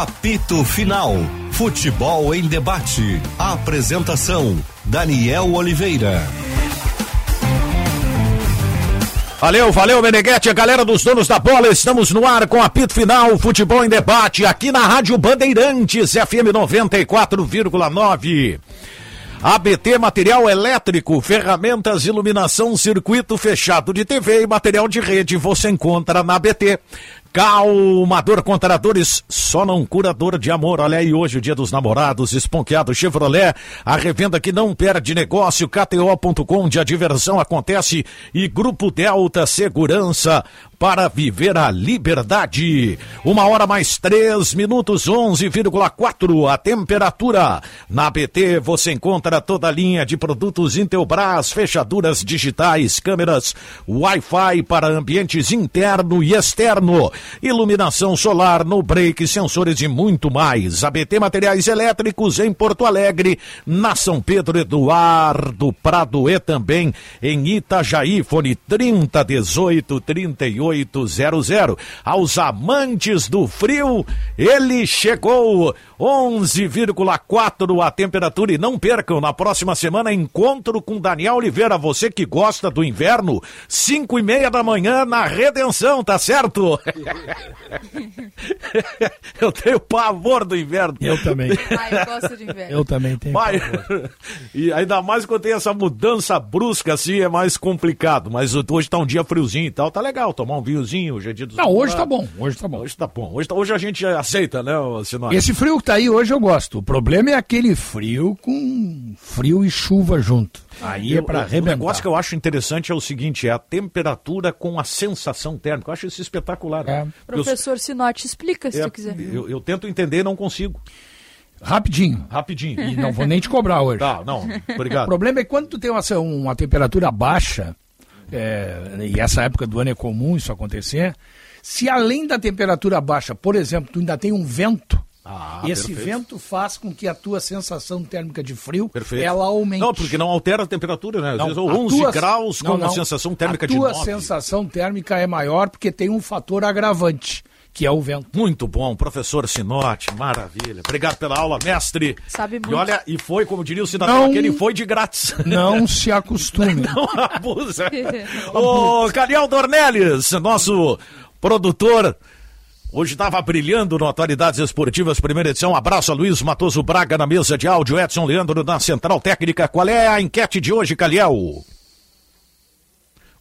Apito Final. Futebol em debate. Apresentação: Daniel Oliveira. Valeu, valeu, Meneghete, a galera dos donos da bola, estamos no ar com apito final, futebol em debate, aqui na Rádio Bandeirantes, FM 94,9. ABT Material Elétrico, ferramentas, iluminação, circuito fechado de TV e material de rede você encontra na ABT. Calmador Contradores, só não curador de amor. Olha aí, hoje o dia dos namorados, esponqueado Chevrolet, a revenda que não perde negócio, KTO.com, onde a diversão acontece e Grupo Delta Segurança para viver a liberdade. Uma hora mais três minutos, 11,4 a temperatura. Na BT você encontra toda a linha de produtos Intelbras, fechaduras digitais, câmeras, Wi-Fi para ambientes interno e externo iluminação solar, no break, sensores e muito mais. ABT Materiais Elétricos em Porto Alegre, na São Pedro Eduardo Prado e também em Itajaí, fone 3018 3800. Aos amantes do frio, ele chegou 11,4 a temperatura e não percam na próxima semana encontro com Daniel Oliveira, você que gosta do inverno, 5 e meia da manhã na Redenção, tá certo? eu tenho pavor do inverno. Eu também. Ah, eu gosto de inverno. Eu também tenho. Pai, e ainda mais quando tem essa mudança brusca assim, é mais complicado. Mas hoje tá um dia friozinho e tal, tá legal. Tomar um vinhozinho, hoje é dia dos Não, hoje tá bom. Hoje tá bom. Hoje tá bom. Hoje, tá- hoje a gente aceita, né, Sinal? Esse frio que tá aí hoje eu gosto. O problema é aquele frio com frio e chuva junto. Aí é pra O arrebentar. negócio que eu acho interessante é o seguinte, é a temperatura com a sensação térmica. Eu acho isso espetacular. É. Porque eu- Professor Sinote, explica se é, tu quiser. eu, eu tento entender e não consigo. Rapidinho. Rapidinho. E não vou nem te cobrar hoje. Tá, não, O obrigado. problema é quando tu tem uma, uma temperatura baixa, é, e essa época do ano é comum isso acontecer, se além da temperatura baixa, por exemplo, tu ainda tem um vento, Ah, esse perfeito. vento faz com que a tua sensação térmica de frio, Perfeito. ela aumente. Não, porque não altera a temperatura, né? Às Não, vezes a 11 tua- graus com não, uma não. sensação térmica a de tua 9. sensação térmica é maior porque tem um fator agravante, que é o vento. Muito bom, professor Sinote, maravilha. Obrigado pela aula, mestre. Sabe muito. E olha, e foi, como diria o cidadão, Não. aquele foi de grátis. Não se acostume. Não abusa. Ô, Cariel Dornelles, nosso produtor. Hoje estava brilhando no Atualidades Esportivas, primeira edição. Abraço a Luiz Matoso Braga na mesa de áudio, Edson Leandro na central técnica. Qual é a enquete de hoje, Caliel?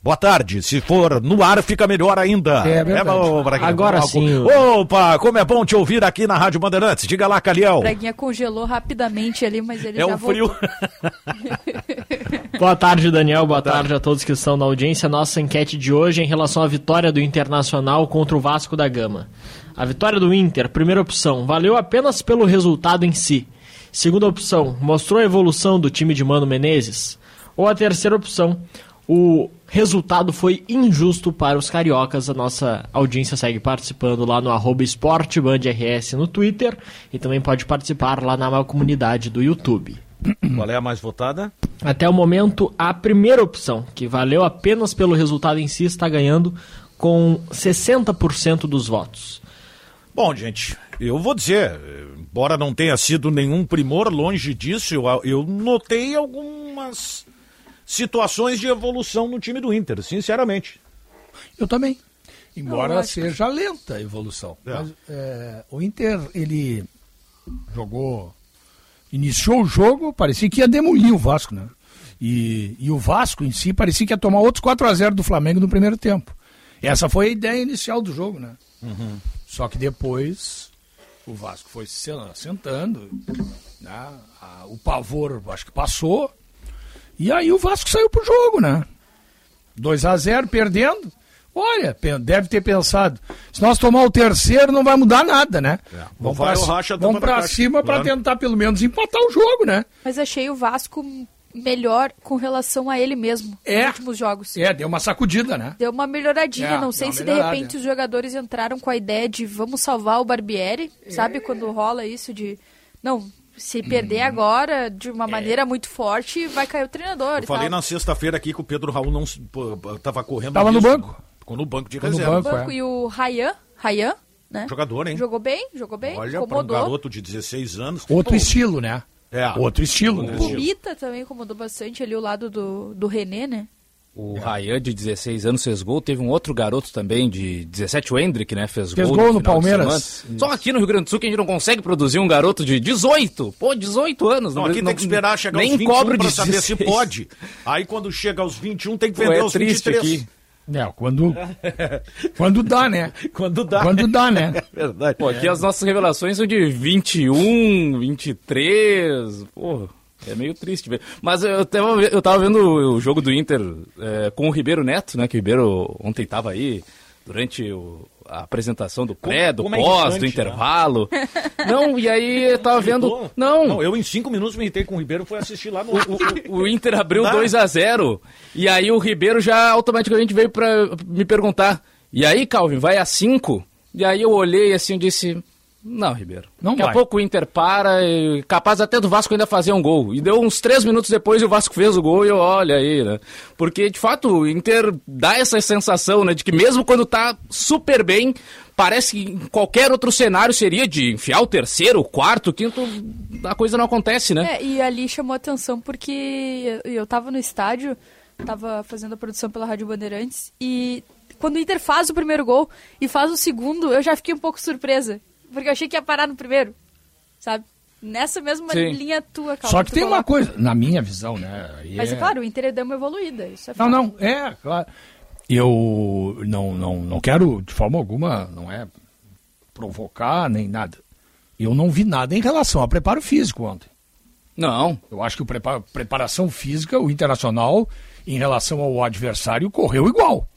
Boa tarde. Se for no ar, fica melhor ainda. É verdade. bom, Braguinha? Agora sim, Opa, como é bom te ouvir aqui na Rádio Bandeirantes. Diga lá, Caliel. Braguinha congelou rapidamente ali, mas ele É já um frio. voltou. Boa tarde, Daniel. Boa, tarde. a todos que estão na audiência. Nossa enquete de hoje é em relação à vitória do Internacional contra o Vasco da Gama. A vitória do Inter, primeira opção, valeu apenas pelo resultado em si. Segunda opção, mostrou a evolução do time de Mano Menezes. Ou a terceira opção, o resultado foi injusto para os cariocas. A nossa audiência segue participando lá no arroba esportebandrs no Twitter e também pode participar lá na comunidade do YouTube. Qual é a mais votada? Até o momento, a primeira opção, que valeu apenas pelo resultado em si, está ganhando com 60% dos votos. Bom, gente, eu vou dizer, embora não tenha sido nenhum primor, longe disso, eu, eu notei algumas situações de evolução no time do Inter, sinceramente. Eu também. Embora acho que- seja lenta a evolução. É. Mas é, o Inter, ele jogou. Iniciou o jogo, parecia que ia demolir o Vasco, né? E, e o Vasco em si parecia que ia tomar outros 4 a 0 do Flamengo no primeiro tempo. Essa foi a ideia inicial do jogo, né? Só que depois o Vasco foi se sentando, né? A- o pavor acho que passou. E aí o Vasco saiu pro jogo, né? 2 a 0 perdendo. Olha, deve ter pensado, se nós tomar o terceiro não vai mudar nada, né? Não Vamos vai pra, o racha vamos pra cima pra claro. tentar pelo menos empatar o jogo, né? Mas achei o Vasco melhor com relação a ele mesmo É. nos últimos jogos. É, deu uma sacudida, né? Deu uma melhoradinha, É, não sei se de repente os jogadores entraram com a ideia de vamos salvar o Barbieri, sabe quando rola isso de não, se perder agora de uma maneira muito forte, vai cair o treinador Eu e falei tal. na sexta-feira aqui que o Pedro Raul não s- pô, pô, tava correndo. Tava no banco. Ficou no banco de Ficou no reserva. banco. banco é. e o Rayan, Rayan né? Jogador, hein? Jogou bem, jogou bem, Olha, para um garoto de 16 anos. Outro Pô, estilo, né? É. Outro estilo, né? O Mita também incomodou bastante ali o lado do, do René, né? O Rayan, de 16 anos, fez gol. Teve um outro garoto também, de 17, o Hendrick, né? Fez, Fez gol, gol no de Palmeiras. Só aqui no Rio Grande do Sul que a gente não consegue produzir um garoto de 18. Pô, 18 anos. Não, aqui tem que esperar chegar nem aos 21 cobro pra saber se 16. pode. Aí quando chega aos 21 tem que Pô, vender é aos triste 23. aqui. É, quando, quando dá, né? Quando dá. Quando dá, né? É verdade. Pô, aqui as nossas revelações são de 21, 23. Pô, é meio triste ver. Mas eu tava, eu tava vendo o jogo do Inter é, com o Ribeiro Neto, né? Que o Ribeiro ontem tava aí durante o- a apresentação do pré, do como é pós, irritante, do né? intervalo. Não, e aí eu tava vendo. Não, Não, eu em 5 minutos me irritei com o Ribeiro e fui assistir lá no. o, o Inter abriu Dá. 2 a 0 e aí o Ribeiro já automaticamente veio pra me perguntar: e aí, Calvin, vai a 5? E aí eu olhei assim e disse: não, Ribeiro. Não Daqui a vai. pouco o Inter para, e capaz até do Vasco ainda fazer um gol. E deu uns três minutos depois e o Vasco fez o gol e eu, olha aí, né? Porque, de fato, o Inter dá essa sensação, né? De que mesmo quando tá super bem, parece que em qualquer outro cenário seria de enfiar o terceiro, o quarto, o quinto, a coisa não acontece, né? É, e ali chamou atenção porque eu, eu tava no estádio, tava fazendo a produção pela Rádio Bandeirantes, e quando o Inter faz o primeiro gol e faz o segundo, eu já fiquei um pouco surpresa. Porque eu achei que ia parar no primeiro, sabe? Nessa mesma Sim. linha tua, Calma. Só que tem uma coisa, na minha visão, né? e Mas, é- claro, o Inter deu uma evoluída, isso é Não, fato. não, é, claro. Eu não, não, não quero, de forma alguma, não é provocar nem nada. Eu não vi nada em relação ao preparo físico ontem. Não. Eu acho que o preparo, preparação física, o Internacional, em relação ao adversário, correu igual.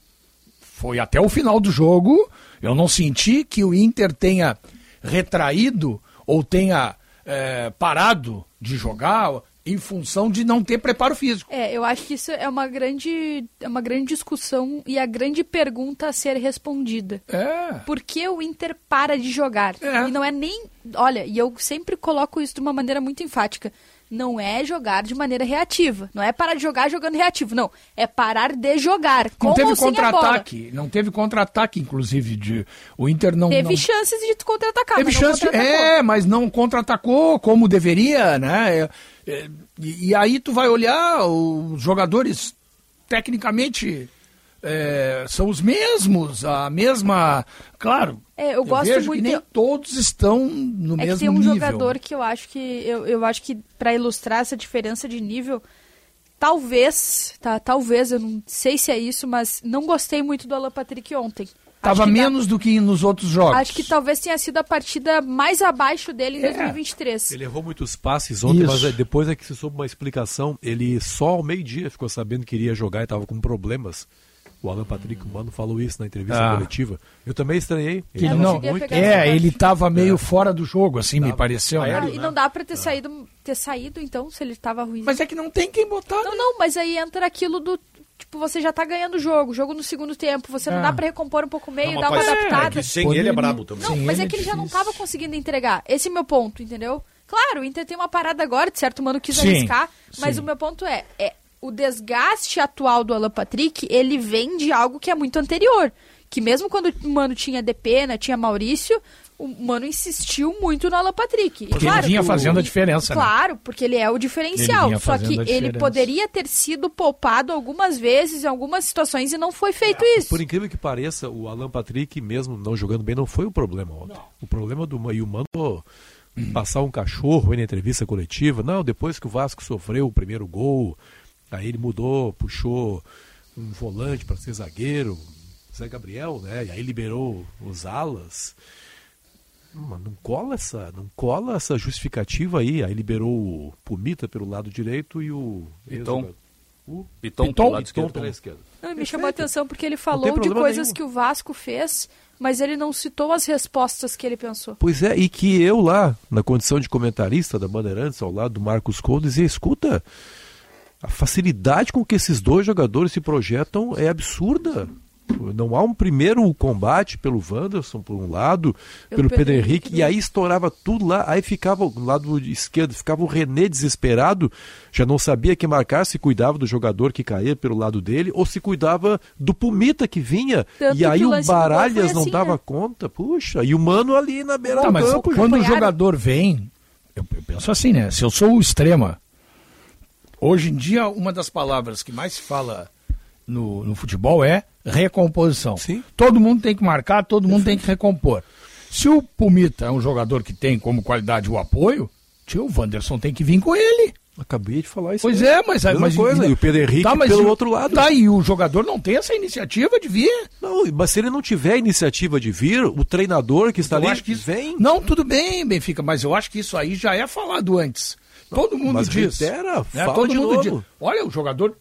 Foi até o final do jogo. Eu não senti que o Inter tenha retraído ou tenha eh, parado de jogar em função de não ter preparo físico. É, eu acho que isso é uma grande, é uma grande discussão e a grande pergunta a ser respondida. É. Por que o Inter para de jogar? É. E não é nem. Olha, e eu sempre coloco isso de uma maneira muito enfática. Não é jogar de maneira reativa. Não é parar de jogar jogando reativo. Não. É parar de jogar. Com Não teve contra-ataque. Não teve contra-ataque, inclusive. De, o Inter não. Teve não... chances de contra-atacar. Teve mas não chance, contra-atacou. é, mas não contra-atacou como deveria, né? É, é, e, e aí tu vai olhar, os jogadores tecnicamente é, são os mesmos, a mesma. Claro. É, eu gosto vejo muito- que nem todos estão no É mesmo tem um nível. jogador que eu acho que eu, eu acho que para ilustrar essa diferença de nível, talvez, tá, talvez eu não sei se é isso, mas não gostei muito do Alan Patrick ontem. Tava tá- menos do que nos outros jogos. Acho que talvez tenha sido a partida mais abaixo dele em É. 2023. Ele errou muitos passes ontem, Isso. mas depois é que se soube uma explicação. Ele só ao meio-dia ficou sabendo que iria jogar e estava com problemas. O Alan Patrick, o Mano, falou isso na entrevista Ah. coletiva. Eu também estranhei. Que ele tava não, cheguei a pegar é, ele estava meio fora do jogo, assim, me pareceu. né? Ah, e não dá pra ter saído, ter saído então, se ele tava ruim. Mas é que não tem quem botar. Não, né? não, mas aí entra aquilo do. Tipo, você já tá ganhando o jogo, jogo no segundo tempo, você não É. dá pra recompor um pouco o meio, Não, dar uma adaptada. é sem ele é brabo também. Não, Sim, mas ele é é que ele já não tava conseguindo entregar. Esse é o meu ponto, entendeu? Claro, o Inter tem uma parada agora, de certo, o Mano quis Sim, arriscar, mas sim. o meu ponto é, é, o desgaste atual do Alan Patrick, ele vem de algo que é muito anterior. Que mesmo quando o Mano tinha Depena, tinha Maurício, o Mano insistiu muito no Alan Patrick. E Porque ele vinha que o- fazendo a diferença, né? Claro, porque ele é o diferencial. Só que fazendo ele poderia ter sido poupado algumas vezes, em algumas situações, e não foi feito isso. Por incrível que pareça, o Alan Patrick, mesmo não jogando bem, não foi o problema ontem. O problema do e o Mano passar um cachorro aí na entrevista coletiva. Não, depois que o Vasco sofreu o primeiro gol, aí ele mudou, puxou um volante para ser zagueiro, Zé Gabriel, né? E aí liberou os alas. Mano, não cola essa, não cola essa justificativa aí. Aí liberou o Pumita pelo lado direito e o Piton. o Piton, Piton, pelo lado Piton esquerdo. pela esquerda. Não, e me chamou a atenção porque ele falou de coisas nenhum. que o Vasco fez, mas ele não citou as respostas que ele pensou. Pois é, e que eu lá, na condição de comentarista da Bandeirantes, ao lado do Marcos Couto, dizia, escuta, a facilidade com que esses dois jogadores se projetam é absurda. Não há um primeiro combate pelo Wanderson, por um lado, pelo, Pelo Pedro, Pedro Henrique, Henrique, e aí estourava tudo lá. Aí ficava do lado esquerdo, ficava o René desesperado, já não sabia que marcar, se cuidava do jogador que caía pelo lado dele, ou se cuidava do Pumita que vinha. Tanto e aí o Baralhas foi não assim, dava né? conta. Puxa, e o Mano ali na beira Tá, do mas campo. quando o jogador vem, eu, eu penso assim, né? Se eu sou o extrema, hoje em dia uma das palavras que mais se fala no, no futebol é recomposição. Sim. Todo mundo tem que marcar, todo mundo tem que recompor. Se o Pumita é um jogador que tem como qualidade o apoio, tio, o Wanderson tem que vir com ele. Acabei de falar isso. Pois aí. é, mas... Mesma mas coisa, e o Pedro Henrique mas pelo e o- outro lado. Tá, e o jogador não tem essa iniciativa de vir. Não, mas se ele não tiver a iniciativa de vir, o treinador que está Eu ali acho que isso- vem. Não, tudo bem, Benfica, mas eu acho que isso aí já é falado antes. Todo mundo mas diz. reitera, né? Todo mundo novo. diz. Olha, o jogador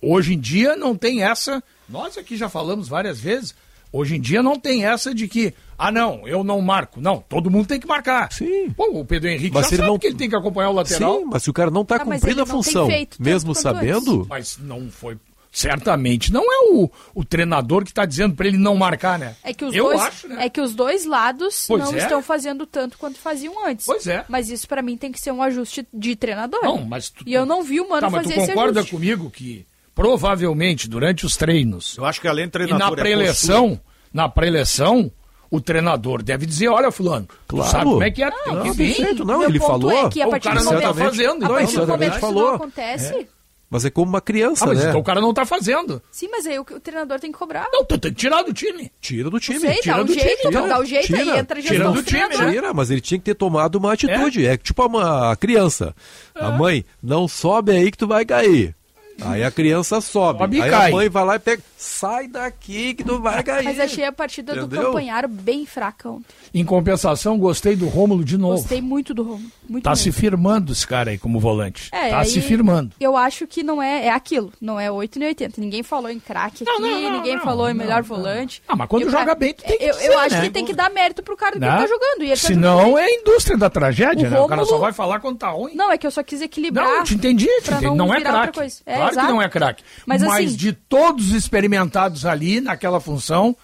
hoje em dia não tem essa. Nós aqui já falamos várias vezes. Hoje em dia não tem essa de que, ah não, eu não marco. Não, todo mundo tem que marcar. Sim. Pô, o Pedro Henrique Mas já se ele sabe não- que ele tem que acompanhar o lateral. Sim, mas se o cara não está Ah, mas cumprindo a função, mesmo sabendo, Mas não foi. Certamente não é o, o treinador que está dizendo para ele não marcar, né? É que os eu dois, acho, né? é que os dois lados Pois não é. estão fazendo tanto quanto faziam antes. Pois é. Mas isso pra mim tem que ser um ajuste de treinador. Não, mas tu- E eu não vi o Mano Tá, mas fazer tu esse concorda comigo que provavelmente durante os treinos Eu acho que além de e treinador na é postura. pré-eleição, na pré-eleição, o treinador deve dizer, olha fulano, Claro. tu sabe como é que é, tu tem Não, que do vir. jeito, não, Meu ele falou. É que a O partir cara do não tá momento, fazendo, a então, partir do momento que isso falou. não acontece, mas é como uma criança, Ah, mas né? então o cara não tá fazendo. sim, mas aí o, o treinador tem que cobrar. Não, tu tem que tirar do time. Tira do time. Não sei, tira dá um do jeito, time. dá um jeito tira, aí, entra a tira gestão do do time, treinador. né? Tira, mas ele tinha que ter tomado uma atitude. É, tipo uma criança. A mãe, não sobe aí que tu vai cair. Aí a criança sobe. Sobe aí cai. a mãe vai lá e pega, sai daqui que tu vai cair. Mas achei a partida do Entendeu? Campanharo bem fraca ontem. Em compensação, gostei do Rômulo de novo. Gostei muito do Romo. Muito Tá mesmo. se firmando esse cara aí como volante. É, tá se firmando. Eu acho que não é, é aquilo, não é 8 nem 80. Ninguém falou em craque aqui, Não, não, não, ninguém não, falou em melhor não. volante. Ah, mas quando Eu- joga bem, tu tem que eu, dizer, eu acho né? que tem que dar mérito pro cara que Né? tá jogando. E tá Senão é a indústria da tragédia, O né? O cara só Rômulo- vai falar quando tá ruim. Não, é que eu só quis equilibrar. Não, eu te entendi, te pra entendi. não Não, é virar outra craque. coisa. É, claro exato. que não é craque. Mas, Mas, assim- de todos os experimentados ali naquela função,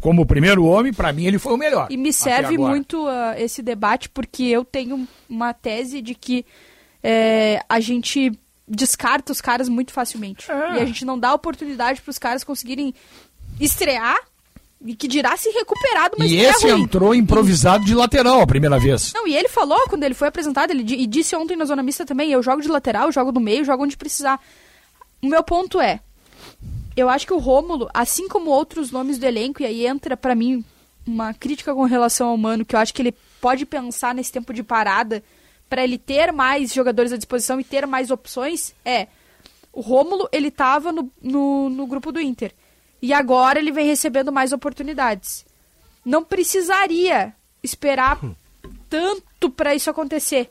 como o primeiro homem, pra mim ele foi o melhor. E me serve muito ah, esse debate porque eu tenho uma tese de que é, a gente descarta os caras muito facilmente. É. E a gente não dá oportunidade para os caras conseguirem estrear e que dirá se recuperar de uma E estreia esse entrou improvisado de lateral a primeira vez. Não, e ele falou quando ele foi apresentado, ele e disse ontem na zona mista também, eu jogo de lateral, jogo do meio, jogo onde precisar. O meu ponto é, eu acho que o Rômulo, assim como outros nomes do elenco, e aí entra pra mim uma crítica com relação ao Mano, que eu acho que ele pode pensar nesse tempo de parada pra ele ter mais jogadores à disposição e ter mais opções, é o Rômulo, ele tava no, no, no grupo do Inter. E agora ele vem recebendo mais oportunidades. Não precisaria esperar tanto pra isso acontecer.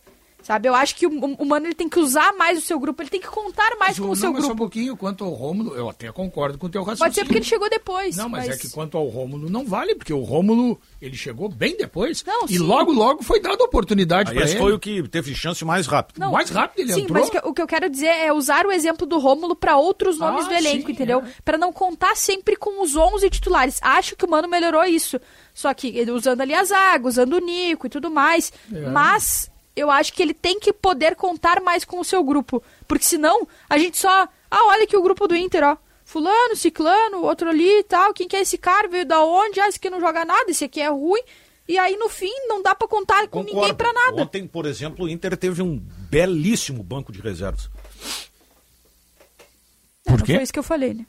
Sabe? Eu acho que o, o Mano ele tem que usar mais o seu grupo, ele tem que contar mais com o não, seu mas só um grupo. pouquinho quanto ao Rômulo, eu até concordo com o teu raciocínio. Pode ser porque ele chegou depois. Não, mas, é que quanto ao Rômulo não vale, porque o Rômulo, ele chegou bem depois. Não, e sim. logo, logo foi dada oportunidade Aí pra esse ele. foi o que teve chance mais rápido. Não, mais rápido ele Sim, entrou. mas o que, o que eu quero dizer é usar o exemplo do Rômulo pra outros nomes Ah, do elenco, sim, entendeu? é. Pra não contar sempre com os 11 titulares. Acho que o Mano melhorou isso. Só que ele usando ali a zaga, usando o Nico e tudo mais. É. Mas eu acho que ele tem que poder contar mais com o seu grupo. Porque senão a gente só. Ah, olha aqui o grupo do Inter, ó. Fulano, ciclano, outro ali e tal. Quem que é esse cara? Veio da onde? Ah, esse aqui não joga nada, esse aqui é ruim. E aí, no fim, não dá pra contar com Concordo. ninguém pra nada. Ontem, por exemplo, o Inter teve um belíssimo banco de reservas. É, Por não quê? Foi isso que eu falei, né?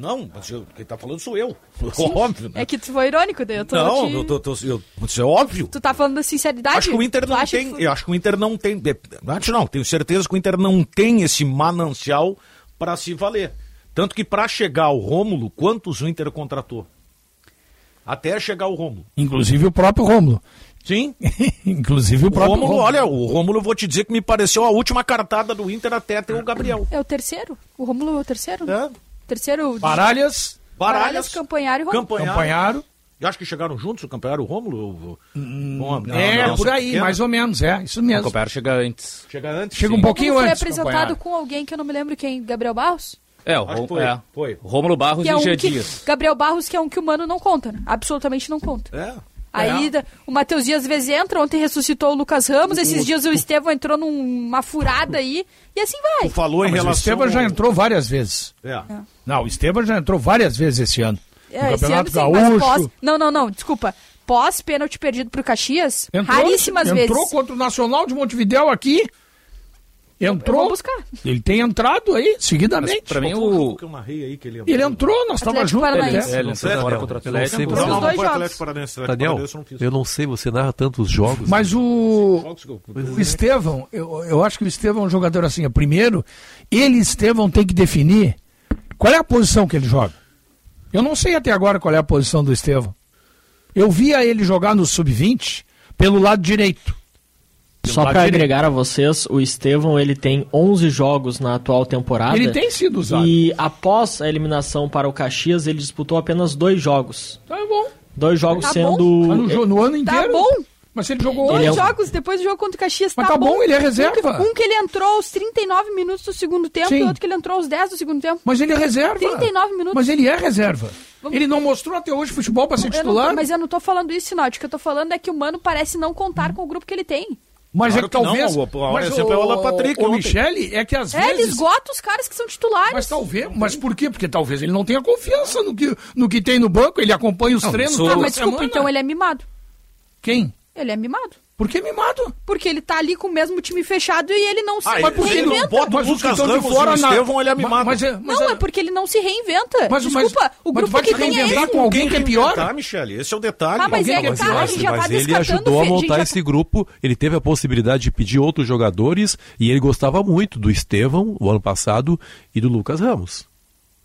Não, mas eu, quem tá falando sou eu. Óbvio, né? É que tu foi irônico, daí eu tô. Não, te- eu tô, tô- eu- isso é óbvio. Tu tá falando da sinceridade? Acho que o Inter Tu não tem. que- Eu acho que o Inter não tem. Acho não, tenho certeza que o Inter não tem esse manancial para se valer. Tanto que para chegar o Rômulo, quantos o Inter contratou? Até chegar o Rômulo. Inclusive o próprio Rômulo. Sim. Inclusive o O próprio Rômulo, Rômulo. olha, o Rômulo, eu vou te dizer que me pareceu a última cartada do Inter até ter o Gabriel. É o terceiro? O Rômulo é o terceiro? É. Terceiro. de- Baralhas, Baralhas, Campanharo e Rômulo. Campanharo. Campanharo. Eu acho que chegaram juntos o Campanharo e o Rômulo? Bom, não, é, não, por aí, pequena. mais ou menos, é, isso O mesmo. Copero chega antes. Chega antes. Chega sim. um pouquinho Rômulo foi antes. apresentado Campanharo. com alguém que eu não me lembro quem. Gabriel Barros? É, o Rom- foi, é. foi. Rômulo Barros Que é e um Gia que, Dias. Gabriel Barros, que é um que o Mano não conta, né? Absolutamente não conta. É. Aí da- o Matheus Dias às vezes entra, ontem ressuscitou o Lucas Ramos, esses dias o Estevão entrou numa furada aí, e assim vai. Tu falou em Mas o relação. Estevam já entrou várias vezes. É. Não, o Estevam já entrou várias vezes esse ano. É, no esse Campeonato ano sim, Gaúcho. pós... Não, não, não, desculpa. Pós pênalti perdido pro Caxias, Entrou, raríssimas entrou vezes. contra o Nacional de Montevidéu aqui. Eu Entrou. vou buscar. Ele tem entrado aí, seguidamente. Pra mim, o. eu ele entrou, nós estávamos juntos. É, ele entrou Não fora sei, contra o eu não foi. Atlético Paranaense. Daniel, eu não eu sei, você narra tantos jogos. Mas o, que eu- o Estevão, eu, eu acho que o Estevão é um jogador assim. Primeiro, ele, Estevão, tem que definir qual é a posição que ele joga. Eu não sei até agora qual é a posição do Estevão. Eu via ele jogar no sub-20 pelo lado direito. Só direito. agregar a vocês, o Estevão ele tem 11 jogos na atual temporada. Ele tem sido usado. E após a eliminação para o Caxias, ele disputou apenas dois jogos. Tá bom. Dois jogos Tá sendo. Tá no, no ano Tá inteiro. bom. Mas ele jogou Dois Ele é jogos depois do jogo contra o Caxias, Mas tá, tá bom, ele é reserva. Um que, ele entrou aos 39 minutos do segundo tempo Sim. e outro que ele entrou aos 10 do segundo tempo. Mas ele é reserva. 39 minutos. Mas ele é reserva. Vamos- Ele não mostrou até hoje futebol pra ser Eu não titular. tô- mas eu não tô falando isso, Sinótico. O que eu tô falando é que o Mano parece não contar com o grupo que ele tem. Mas Claro é que que não, talvez. o- o mas exemplo é o Alan Patrick O. Michele é que às É, ele vezes. esgota os caras que são titulares. Mas talvez. Mas por quê? Porque talvez ele não tenha confiança no que, no que tem no banco. Ele acompanha os treinos. isso- Ah, mas desculpa, semana. então ele é mimado. Quem? Ele é mimado. Por que mimado? Porque ele tá ali com o mesmo time fechado e ele não se Ah, Mas porque ele não reinventa. bota o mas os que Lucas estão de Ramos fora e na- Estevão, ele é Ma- mimado. Mas, é- mas não, é- é porque ele não se reinventa. Mas- mas- Desculpa, o mas grupo vai que te tem é com alguém que é pior? Tá, Michele, esse é o detalhe. Ah, mas Alguém é que tá, pior. a gente já mas tá ele ajudou a montar já- esse grupo, ele teve a possibilidade de pedir outros jogadores e ele gostava muito do Estevão, o ano passado, e do Lucas Ramos.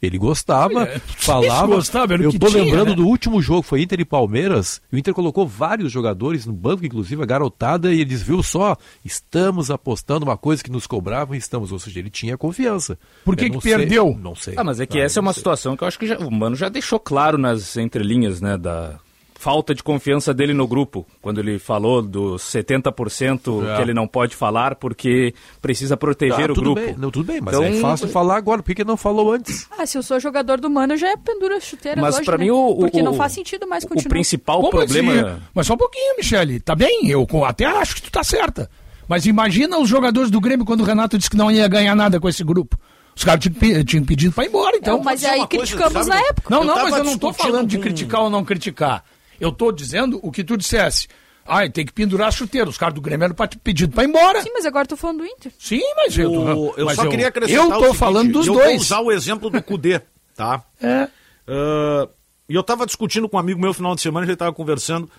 Ele gostava, Olha, falava. gostava, eu tô tinha, lembrando né? do último jogo, foi Inter e Palmeiras. O Inter colocou vários jogadores no banco, inclusive a garotada, e eles viu só, estamos apostando uma coisa que nos cobravam e estamos. Ou seja, ele tinha confiança. Por que que não sei- perdeu? não sei. Ah, mas é que Ah, essa é uma sei. situação que eu acho que já- o Mano já deixou claro nas entrelinhas, né, da falta de confiança dele no grupo, quando ele falou dos 70% É. que ele não pode falar porque precisa proteger Ah, o tudo grupo. Bem, não, tudo bem, mas Então- é fácil falar agora, por que não falou antes? Ah, se eu sou jogador do Mano, eu já penduro as chuteiras Mas hoje, pra né? mim o, o- Porque não o- faz sentido mais o continuar. principal Pô, mas problema se- Mas só um pouquinho, Michele. Tá bem, eu até acho que tu tá certa. Mas imagina os jogadores do Grêmio quando o Renato disse que não ia ganhar nada com esse grupo. Os caras tinham, tinham pedido pra ir embora, então. Não, mas aí coisa, criticamos sabe? na época. Não, não, mas eu não tô discutindo falando de criticar ou não criticar. Eu tô dizendo o que tu dissesse. Ah, tem que pendurar a chuteira. Os caras do Grêmio eram pedido pra ir embora. Sim, mas agora eu tô falando do Inter. Sim, mas eu, O- eu mas só queria acrescentar Eu o tô seguinte, falando dos eu dois. vou usar o exemplo do Cudê, tá? É. Ah, E eu tava discutindo com um amigo meu no final de semana, a gente tava conversando.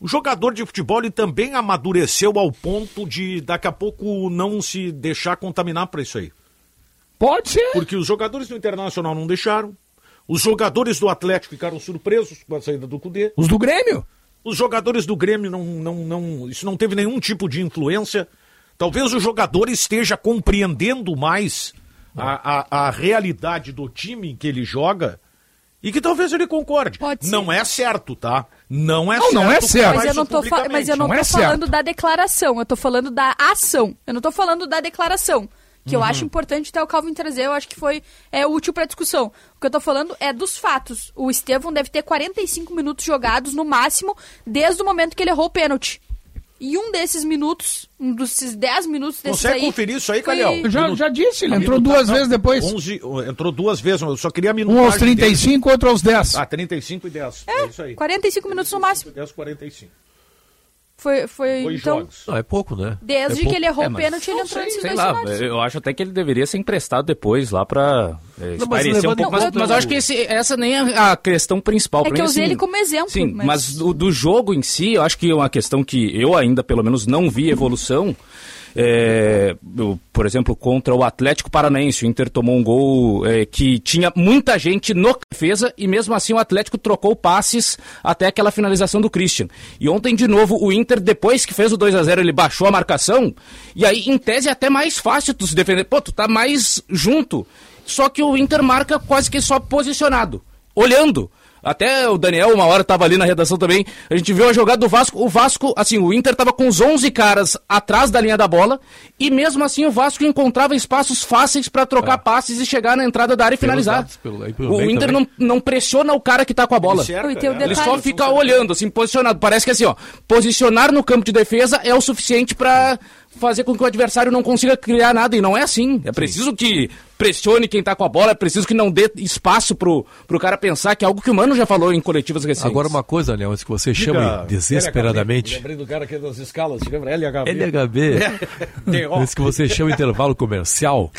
O jogador de futebol ele também amadureceu ao ponto de daqui a pouco não se deixar contaminar para isso aí. Pode ser. Porque os jogadores do Internacional não deixaram. Os jogadores do Atlético ficaram surpresos com a saída do Cudê. Os do Grêmio. Os jogadores do Grêmio não, não, não. Isso não teve nenhum tipo de influência. Talvez o jogador esteja compreendendo mais a, a, a realidade do time em que ele joga e que talvez ele concorde. Pode ser. Não é certo, tá? Não é Não, certo. não é certo. Mas eu não tô, fa- mas eu não Não tô é falando certo. da declaração, eu tô falando da ação. Eu não tô falando da declaração. Que Uhum. eu acho importante até o Calvin trazer, eu acho que foi é, útil pra discussão. O que eu tô falando é dos fatos. O Estevão deve ter 45 minutos jogados no máximo, desde o momento que ele errou o pênalti. E um desses minutos, um desses 10 minutos desses Consegue aí. conferir isso aí, foi- Calhau? Eu já, já disse, ele A entrou minuta- duas não, vezes depois. 11, entrou duas vezes, eu só queria a Um aos 35, outro aos 10. dele. Ah, 35 e 10. É, isso aí. 45 minutos no máximo. 10, 45. Foi, foi, Foi então, jogos. Não, é pouco, né? desde é que pouco. ele errou É, o mas- pênalti, ele Não entrou sei, nesses sei dois lá, cenários. eu acho até que ele deveria ser emprestado depois lá pra é, mas espairecer um pouco. em Mas, mas o- eu acho que esse- essa nem é a questão principal. É Pra que mim, eu usei assim, ele como exemplo, Sim, mas- mas, do, do jogo em si, eu acho que é uma questão que eu ainda, pelo menos, não vi evolução. É, por exemplo, contra o Atlético Paranaense, o Inter tomou um gol é, que tinha muita gente no defesa e mesmo assim o Atlético trocou passes até aquela finalização do Christian. E ontem, de novo, o Inter, depois que fez o 2 a 0 ele baixou a marcação e aí, em tese, é até mais fácil tu se defender. Pô, tu tá mais junto. Só que o Inter marca quase que só posicionado, olhando. Até o Daniel, uma hora, tava ali na redação também. A gente viu a jogada do Vasco. O Vasco, assim, o Inter tava com os 11 caras atrás da linha da bola. E mesmo assim, o Vasco encontrava espaços fáceis para trocar passes e chegar na entrada da área e finalizar. pelo- pelo o Inter também. não, não pressiona o cara que tá com a bola. E tem o Ele detalhe, só fica olhando, assim, posicionado. Parece que assim, ó, posicionar no campo de defesa é o suficiente pra fazer com que o adversário não consiga criar nada. E não é assim. É preciso que pressione quem tá com a bola, é preciso que não dê espaço pro, pro cara pensar, que é algo que o Mano já falou em coletivas recentes. Agora uma coisa, Léo, antes que você chame desesperadamente Lembrei do cara aqui das escalas, lembra? LHB. LHB, D.O. antes que você chame intervalo comercial,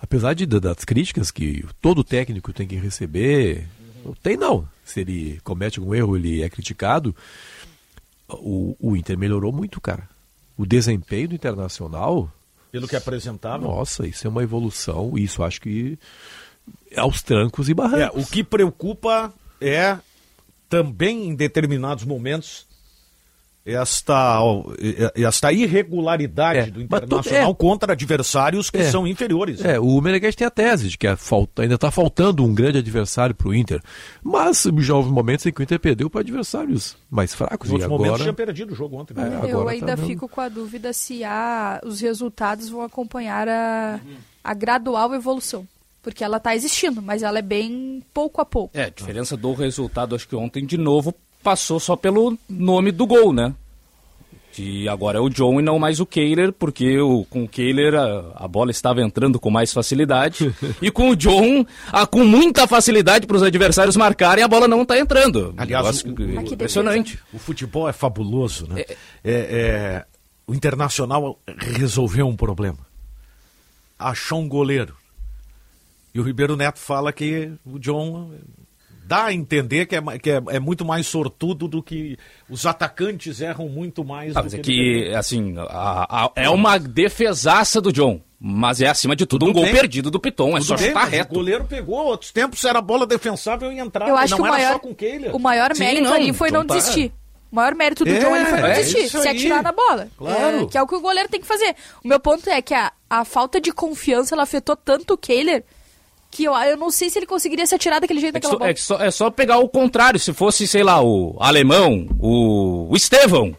apesar de, das críticas que todo técnico tem que receber, não tem não. Se ele comete algum erro, ele é criticado. O, o Inter melhorou muito, cara. O desempenho do Internacional, Pelo que apresentava. nossa, isso é uma evolução. Isso acho que é aos trancos e É, barrancos. o que preocupa é também em determinados momentos esta, esta irregularidade É, do Internacional é. contra adversários que É. são inferiores. É, o Meneghete tem a tese de que é falta, ainda está faltando um grande adversário para o Inter. Mas já houve momentos em que o Inter perdeu para adversários mais fracos. Em outros e momentos agora... tinha perdido o jogo ontem. né? É, agora Eu tá ainda vendo. fico com a dúvida se há, os resultados vão acompanhar a, a gradual evolução. Porque ela está existindo, mas ela é bem pouco a pouco. É, a diferença do resultado, acho que ontem, de novo, passou só pelo nome do gol, né? Que agora é o John e não mais o Kehler, porque o, com o Kehler a, a bola estava entrando com mais facilidade. e com o John, a, com muita facilidade para os adversários marcarem, a bola não está entrando. Aliás, o- que- que impressionante. O futebol é fabuloso, né? É, é, o Internacional resolveu um problema. Achou um goleiro. E o Ribeiro Neto fala que o John dá a entender que é, que é, é muito mais sortudo do que os atacantes erram muito mais Ah, do mas é ele que, assim, a- a- é uma defesaça do John. Mas é, acima de tudo, um Tudo gol bem. perdido do Piton. É Tudo só bem, chutar reto. O goleiro pegou, outros tempos era bola defensável e entrava. Eu acho não que o era maior, só com o maior Sim, mérito não, ali foi então não tá. desistir. O maior mérito do É, John ali foi não é desistir, se atirar na bola. Claro. É, que é o que o goleiro tem que fazer. O meu ponto é que a, a falta de confiança ela afetou tanto o Kehler que eu, eu não sei se ele conseguiria se atirar daquele jeito É, que daquela só, bola. é, só, é só pegar o contrário. Se fosse, sei lá, o alemão, o, o Estevão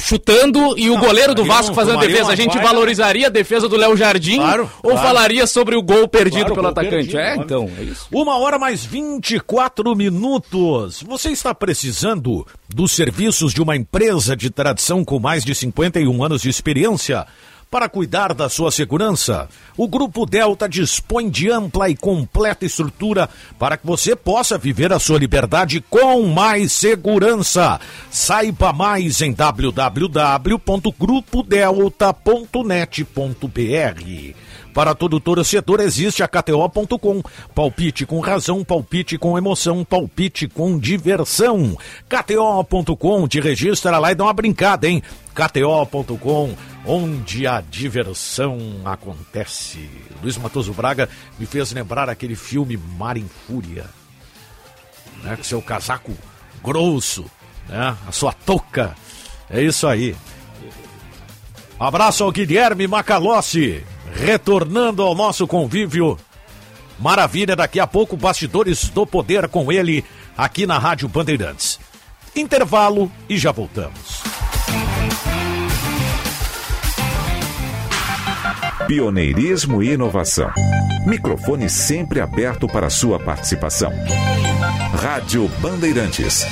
chutando e o goleiro do Vasco fazendo defesa, a gente valorizaria a defesa do Léo Jardim Claro, ou claro. falaria sobre o gol perdido Claro, pelo gol atacante? perdido, é, óbvio. então, é isso. Uma hora mais 24 minutos. Você está precisando dos serviços de uma empresa de tradição com mais de 51 anos de experiência? Para cuidar da sua segurança, o Grupo Delta dispõe de ampla e completa estrutura para que você possa viver a sua liberdade com mais segurança. Saiba mais em www.grupodelta.net.br. Para todo torcedor existe a KTO.com. Palpite com razão, palpite com emoção, palpite com diversão. KTO.com, te registra lá e dá uma brincada, hein? KTO.com, onde a diversão acontece. Luiz Matoso Braga me fez lembrar aquele filme Mar em Fúria. Né? Com seu casaco grosso, né? A sua touca. É isso aí. Abraço ao Guilherme Macalossi, retornando ao nosso convívio. Maravilha, daqui a pouco Bastidores do Poder com ele aqui na Rádio Bandeirantes. Intervalo e já voltamos. Pioneirismo e inovação. Microfone sempre aberto para sua participação. Rádio Bandeirantes.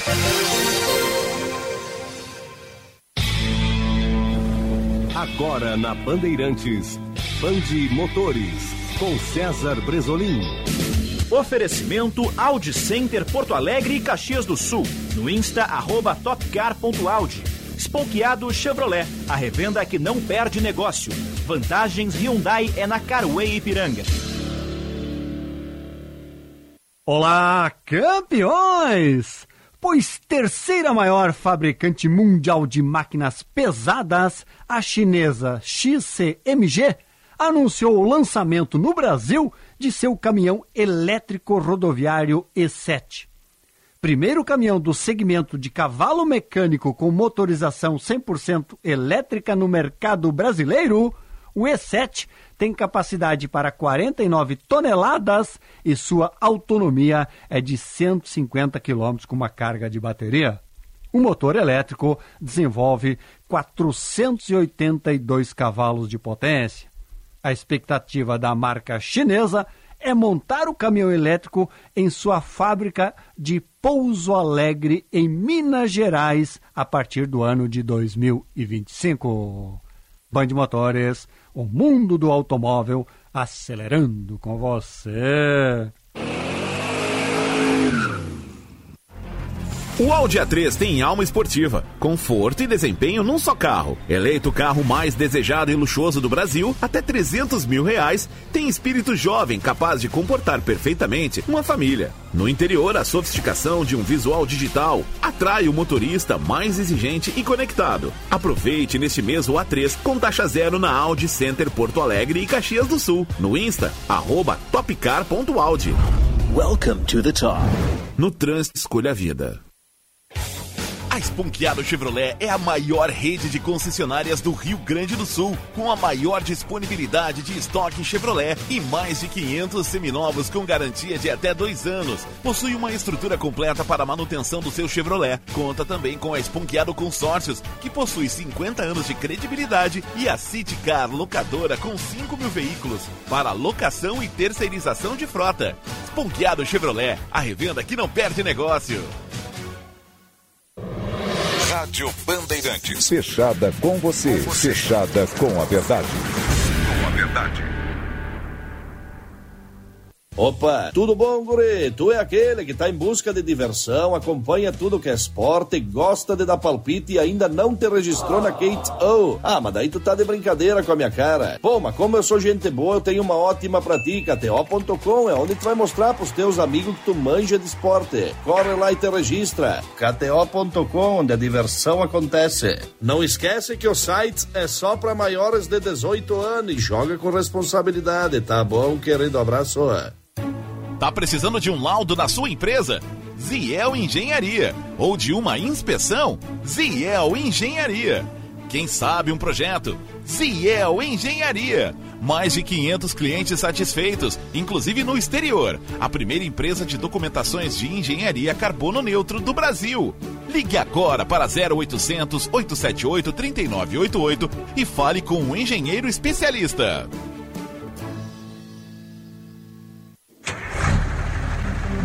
Agora na Bandeirantes, Bande Motores, com César Bresolim. Oferecimento Audi Center Porto Alegre e Caxias do Sul. No Insta, arroba topcar.audi. Spokeado Chevrolet, a revenda que não perde negócio. Vantagens Hyundai é na Carway Ipiranga. Olá, campeões! Pois terceira maior fabricante mundial de máquinas pesadas, a chinesa XCMG, anunciou o lançamento no Brasil de seu caminhão elétrico rodoviário E7. Primeiro caminhão do segmento de cavalo mecânico com motorização 100% elétrica no mercado brasileiro, O E7 tem capacidade para 49 toneladas e sua autonomia é de 150 km com uma carga de bateria. O motor elétrico desenvolve 482 cavalos de potência. A expectativa da marca chinesa é montar o caminhão elétrico em sua fábrica de Pouso Alegre, em Minas Gerais, a partir do ano de 2025. Band Motores, o mundo do automóvel acelerando com você. O Audi A3 tem alma esportiva, conforto e desempenho num só carro. Eleito o carro mais desejado e luxuoso do Brasil, até 300 mil reais, tem espírito jovem capaz de comportar perfeitamente uma família. No interior, a sofisticação de um visual digital atrai o motorista mais exigente e conectado. Aproveite neste mês o A3 com taxa zero na Audi Center Porto Alegre e Caxias do Sul. No Insta, arroba topcar.audi. Welcome to the top. No trânsito, escolha a vida. A Esponqueado Chevrolet é a maior rede de concessionárias do Rio Grande do Sul, com a maior disponibilidade de estoque Chevrolet e mais de 500 seminovos com garantia de até dois anos. Possui uma estrutura completa para a manutenção do seu Chevrolet. Conta também com a Esponqueado Consórcios, que possui 50 anos de credibilidade, e a Citicar Locadora com 5 mil veículos para locação e terceirização de frota. Esponqueado Chevrolet, a revenda que não perde negócio. Rádio Bandeirantes. Fechada com você. Fechada com a verdade. Com a verdade. Opa, tudo bom, guri? Tu é aquele que tá em busca de diversão, acompanha tudo que é esporte, gosta de dar palpite e ainda não te registrou na Kate O. Ah, mas daí tu tá de brincadeira com a minha cara. Pô, mas como eu sou gente boa, eu tenho uma ótima pra ti. KTO.com é onde tu vai mostrar pros teus amigos que tu manja de esporte. Corre lá e te registra. KTO.com, onde a diversão acontece. Não esquece que o site é só pra maiores de 18 anos e joga com responsabilidade, tá bom, querido? Abraço. Tá precisando de um laudo na sua empresa? Ziel Engenharia. Ou de uma inspeção? Ziel Engenharia. Quem sabe um projeto? Ziel Engenharia. Mais de 500 clientes satisfeitos, inclusive no exterior. A primeira empresa de documentações de engenharia carbono neutro do Brasil. Ligue agora para 0800 878 3988 e fale com um engenheiro especialista.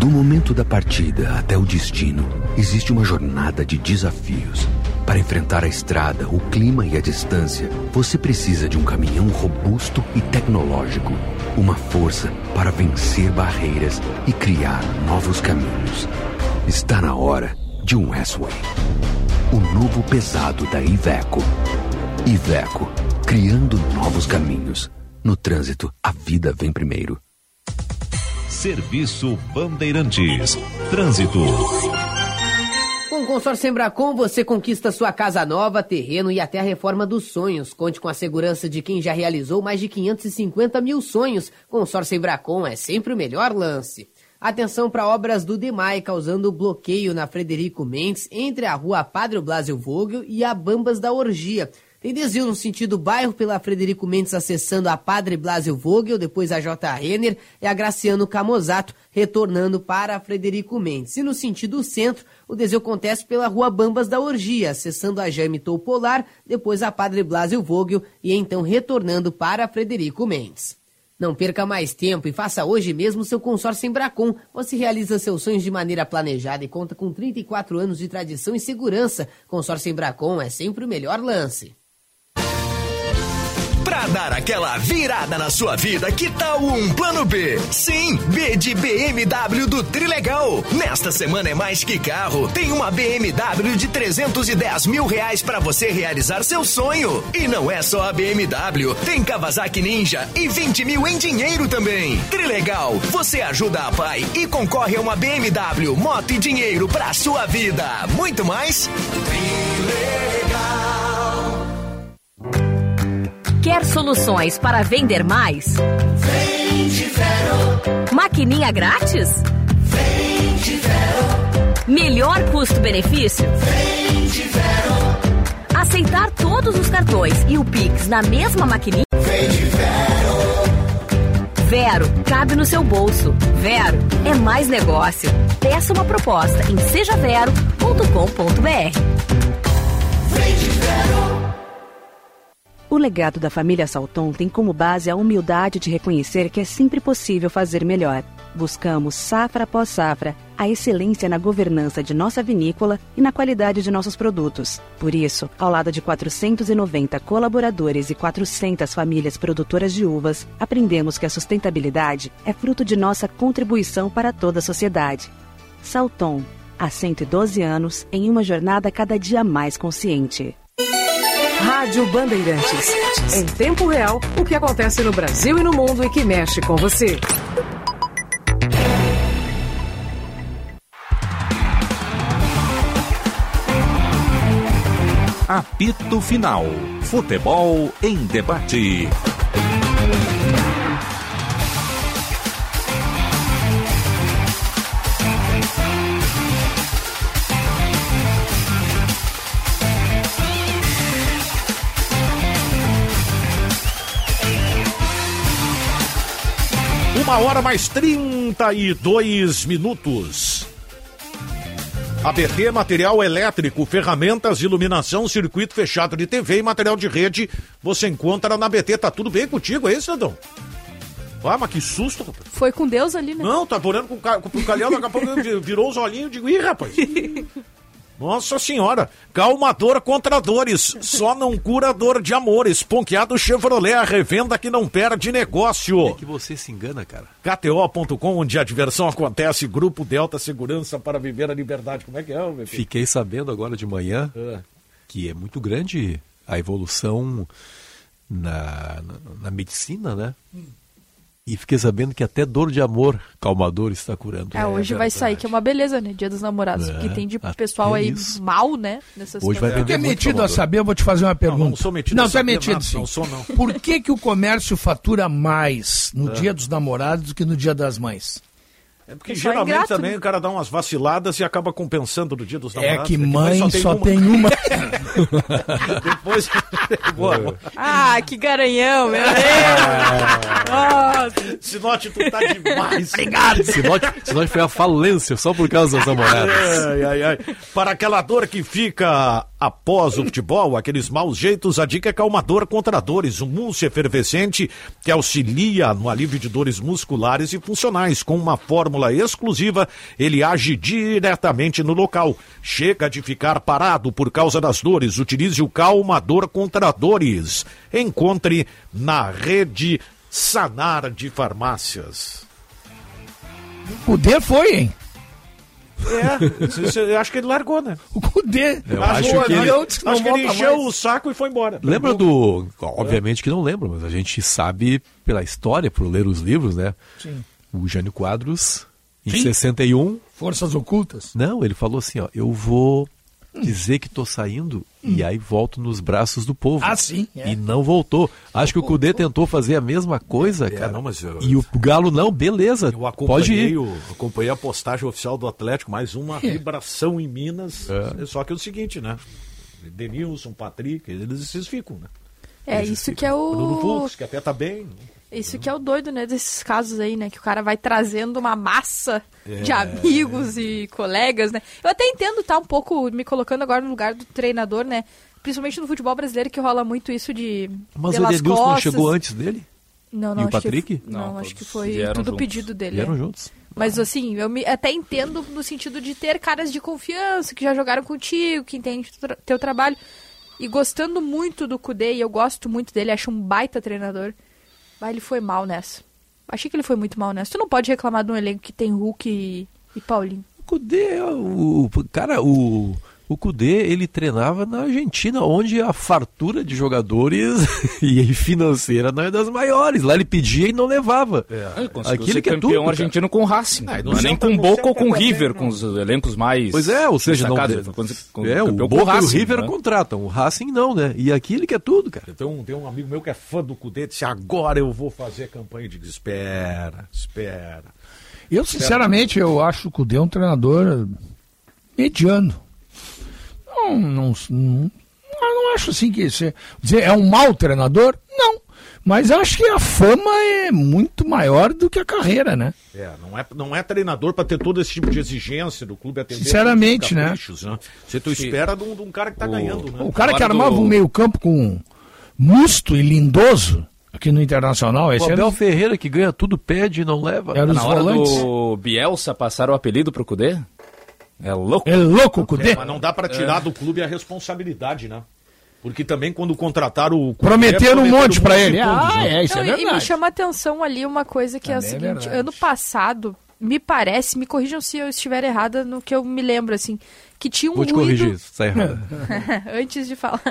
Do momento da partida até o destino, existe uma jornada de desafios. Para enfrentar a estrada, o clima e a distância, você precisa de um caminhão robusto e tecnológico. Uma força para vencer barreiras e criar novos caminhos. Está na hora de um S-Way. O novo pesado da Iveco. Iveco, criando novos caminhos. No trânsito, a vida vem primeiro. Serviço Bandeirantes. Trânsito. Com o consórcio Embracon, você conquista sua casa nova, terreno e até a reforma dos sonhos. Conte com a segurança de quem já realizou mais de 550 mil sonhos. Consórcio Embracon é sempre o melhor lance. Atenção para obras do DEMAI causando bloqueio na Frederico Mendes entre a rua Padre Blasio Vogel e a Bambas da Orgia. Tem desvio no sentido bairro pela Frederico Mendes acessando a Padre Blasio Vogel, depois a J. Renner e a Graciano Camozato retornando para Frederico Mendes. E no sentido centro, o desvio acontece pela Rua Bambas da Orgia, acessando a Jaime Polar, depois a Padre Blasio Vogel e então retornando para Frederico Mendes. Não perca mais tempo e faça hoje mesmo seu consórcio Embracon. Você realiza seus sonhos de maneira planejada e conta com 34 anos de tradição e segurança. Consórcio Embracon é sempre o melhor lance. Pra dar aquela virada na sua vida, que tal um plano B? Sim, B de BMW do Trilegal. Nesta semana é mais que carro. Tem uma BMW de 310 mil reais pra você realizar seu sonho. E não é só a BMW, tem Kawasaki Ninja e 20 mil em dinheiro também. Trilegal, você ajuda a pai e concorre a uma BMW, moto e dinheiro pra sua vida. Muito mais? Quer soluções para vender mais? Vende Vero. Maquininha grátis? Vende Vero. Melhor custo-benefício? Vende Vero. Aceitar todos os cartões e o Pix na mesma maquininha? Vende Vero, cabe no seu bolso. Vero é mais negócio. Peça uma proposta em sejavero.com.br. O legado da família Salton tem como base a humildade de reconhecer que é sempre possível fazer melhor. Buscamos, safra após safra, a excelência na governança de nossa vinícola e na qualidade de nossos produtos. Por isso, ao lado de 490 colaboradores e 400 famílias produtoras de uvas, aprendemos que a sustentabilidade é fruto de nossa contribuição para toda a sociedade. Salton, há 112 anos, em uma jornada cada dia mais consciente. Rádio Bandeirantes. Em tempo real, o que acontece no Brasil e no mundo e que mexe com você. Apito Final. Futebol em debate. Uma hora mais 32 minutos. ABT, material elétrico, ferramentas, iluminação, circuito fechado de TV e material de rede. Você encontra na ABT. Tá tudo bem contigo, é isso, Adão? Ah, mas que susto, rapaz. Foi com Deus ali, né? Não, tá olhando pro, ca- pro calhau, daqui a pouco virou os olhinhos e digo, ih, rapaz. Nossa senhora, calmador contra dores, só não cura dor de amores. Ponqueado Chevrolet, a revenda que não perde negócio. É que você se engana, cara. KTO.com, onde a diversão acontece. Grupo Delta Segurança para viver a liberdade. Como é que é, meu filho? Fiquei sabendo agora de manhã É. que é muito grande a evolução na, na, na medicina, né? E fiquei sabendo que até dor de amor, calmador está curando. É, hoje vai sair, que é uma beleza, né? Dia dos namorados. É, porque tem de pessoal aí isso. mal, né? Nessa Hoje vai. Tu é metido a saber, eu vou te fazer uma pergunta. não sou metido Não, a é saber metido nada, sim. não sou, não. Por que, que o comércio fatura mais no É. dia dos namorados do que no dia das mães? É porque Pessoal geralmente ingrato, também né? o cara dá umas vaciladas e acaba compensando do dia dos É namorados. que né? mãe só tem uma. Depois. Boa, boa. Ah, que garanhão, meu Deus! Nossa! Sinote, tu tá demais. Obrigado. Sinote, Sinote foi a falência só por causa das namoradas. Ai, ai, ai. Para aquela dor que fica após o futebol, aqueles maus jeitos, a dica é calmador contra dores, um mousse efervescente que auxilia no alívio de dores musculares e funcionais. Com uma fórmula exclusiva, ele age diretamente no local. Chega de ficar parado por causa das dores, utilize o calmador contra dores. Encontre na rede Sanar de Farmácias. O D foi, hein? É, acho que ele largou, né? O Cudê. Eu Largou, acho que ele- acho que ele encheu o saco e foi embora. Lembra do. Obviamente que não lembro, mas a gente sabe pela história, por ler os livros, né? Sim. O Jânio Quadros, em Sim. 61. Forças ocultas. Não, ele falou assim: ó, eu vou dizer que tô saindo e aí volto nos braços do povo. Ah, sim, é. E não voltou. Acho que o Cudê tentou fazer a mesma coisa, cara. não, eu- E o Galo não, beleza. Pode ir. acompanhei a postagem oficial do Atlético, mais uma vibração em Minas. Só que é o seguinte, né? Denilson, Patrick, eles, eles ficam, né? É isso que é Bruno o. Fux, que até tá bem. Isso que é o doido, né, desses casos aí, né? Que o cara vai trazendo uma massa É. de amigos e colegas, né? Eu até entendo tá um pouco me colocando agora no lugar do treinador, né? Principalmente no futebol brasileiro que rola muito isso de. Mas o Edenilson não chegou antes dele? Não, não, E o acho Patrick? Que, não, Não, acho que foi tudo juntos. pedido dele. Vieram é. juntos. Mas assim, eu me, até entendo no sentido de ter caras de confiança, que já jogaram contigo, que entende o tra- teu trabalho. E gostando muito do Kudê, e eu gosto muito dele, acho um baita treinador. Mas ele foi mal nessa. Achei que ele foi muito mal nessa. Tu não pode reclamar de um elenco que tem Hulk e, e Paulinho. O Cudê, o, o- cara, o, o Cudê, ele treinava na Argentina, onde a fartura de jogadores e financeira não é das maiores. Lá ele pedia e não levava. Ele conseguiu Aquilo ser que é campeão tudo, cara. argentino com o Racing. Ah, e não no é nem com Boca ou com o River, com os elencos mais. Pois é, ou seja, não. Ele foi com- é, o campeão com Boca e o Racing, River né? contratam, o Racing não, né? E aqui ele quer tudo, cara. Tem um, tem um amigo meu que é fã do Cudê, disse, agora eu vou fazer campanha de espera, espera. Eu, sinceramente, eu acho o Cudê um treinador mediano. Não, não, não, eu não acho assim que ser, dizer é um mau treinador, não. Mas acho que a fama é muito maior do que a carreira, né? É, não é, não é treinador para ter todo esse tipo de exigência do clube atender. Sinceramente, os né? né? Você tu espera de um, de um cara que tá ganhando, né? O cara que armava um meio campo com Musto e Lindoso aqui no Internacional, O esse era... Abel Ferreira que ganha tudo, pede e não leva. Era os Na hora volantes. do Bielsa passar o apelido pro Cudê? É louco. É louco o Cudê? É, mas não dá para tirar do clube a responsabilidade, né? Porque também quando contrataram o. Prometeram um monte pra muitos ele. Ah, né? é, isso Não, é e- e me verdade. chama a atenção ali uma coisa que é o Também é seguinte, verdade. ano passado, me parece, me corrijam se eu estiver errada no que eu me lembro, assim, que tinha um Vou te ruído... corrigir, você tá errado. Antes de falar.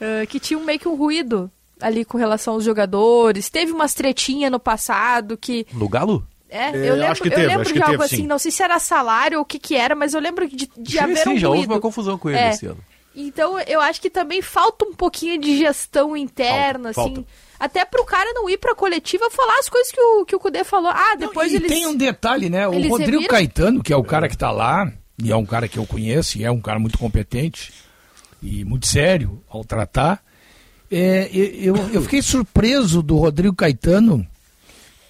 Ah, que tinha um, meio que um ruído ali com relação aos jogadores. Teve umas tretinhas no passado que... No Galo? É, É, eu eu lembro, acho que eu teve, lembro acho de que algo teve, assim, sim. não sei se era salário ou o que que era, mas eu lembro de, de Sim, haver sim, um já ruído. houve uma confusão com ele É. esse ano. Então eu acho que também falta um pouquinho de gestão interna, Falta, assim. falta. Até pro cara não ir pra coletiva falar as coisas que o, que o Cudê falou. Ah, depois e eles. tem um detalhe, né? O eles Rodrigo reviram- Caetano, que é o cara que tá lá, e é um cara que eu conheço, e é um cara muito competente e muito sério ao tratar. é, eu, eu fiquei surpreso do Rodrigo Caetano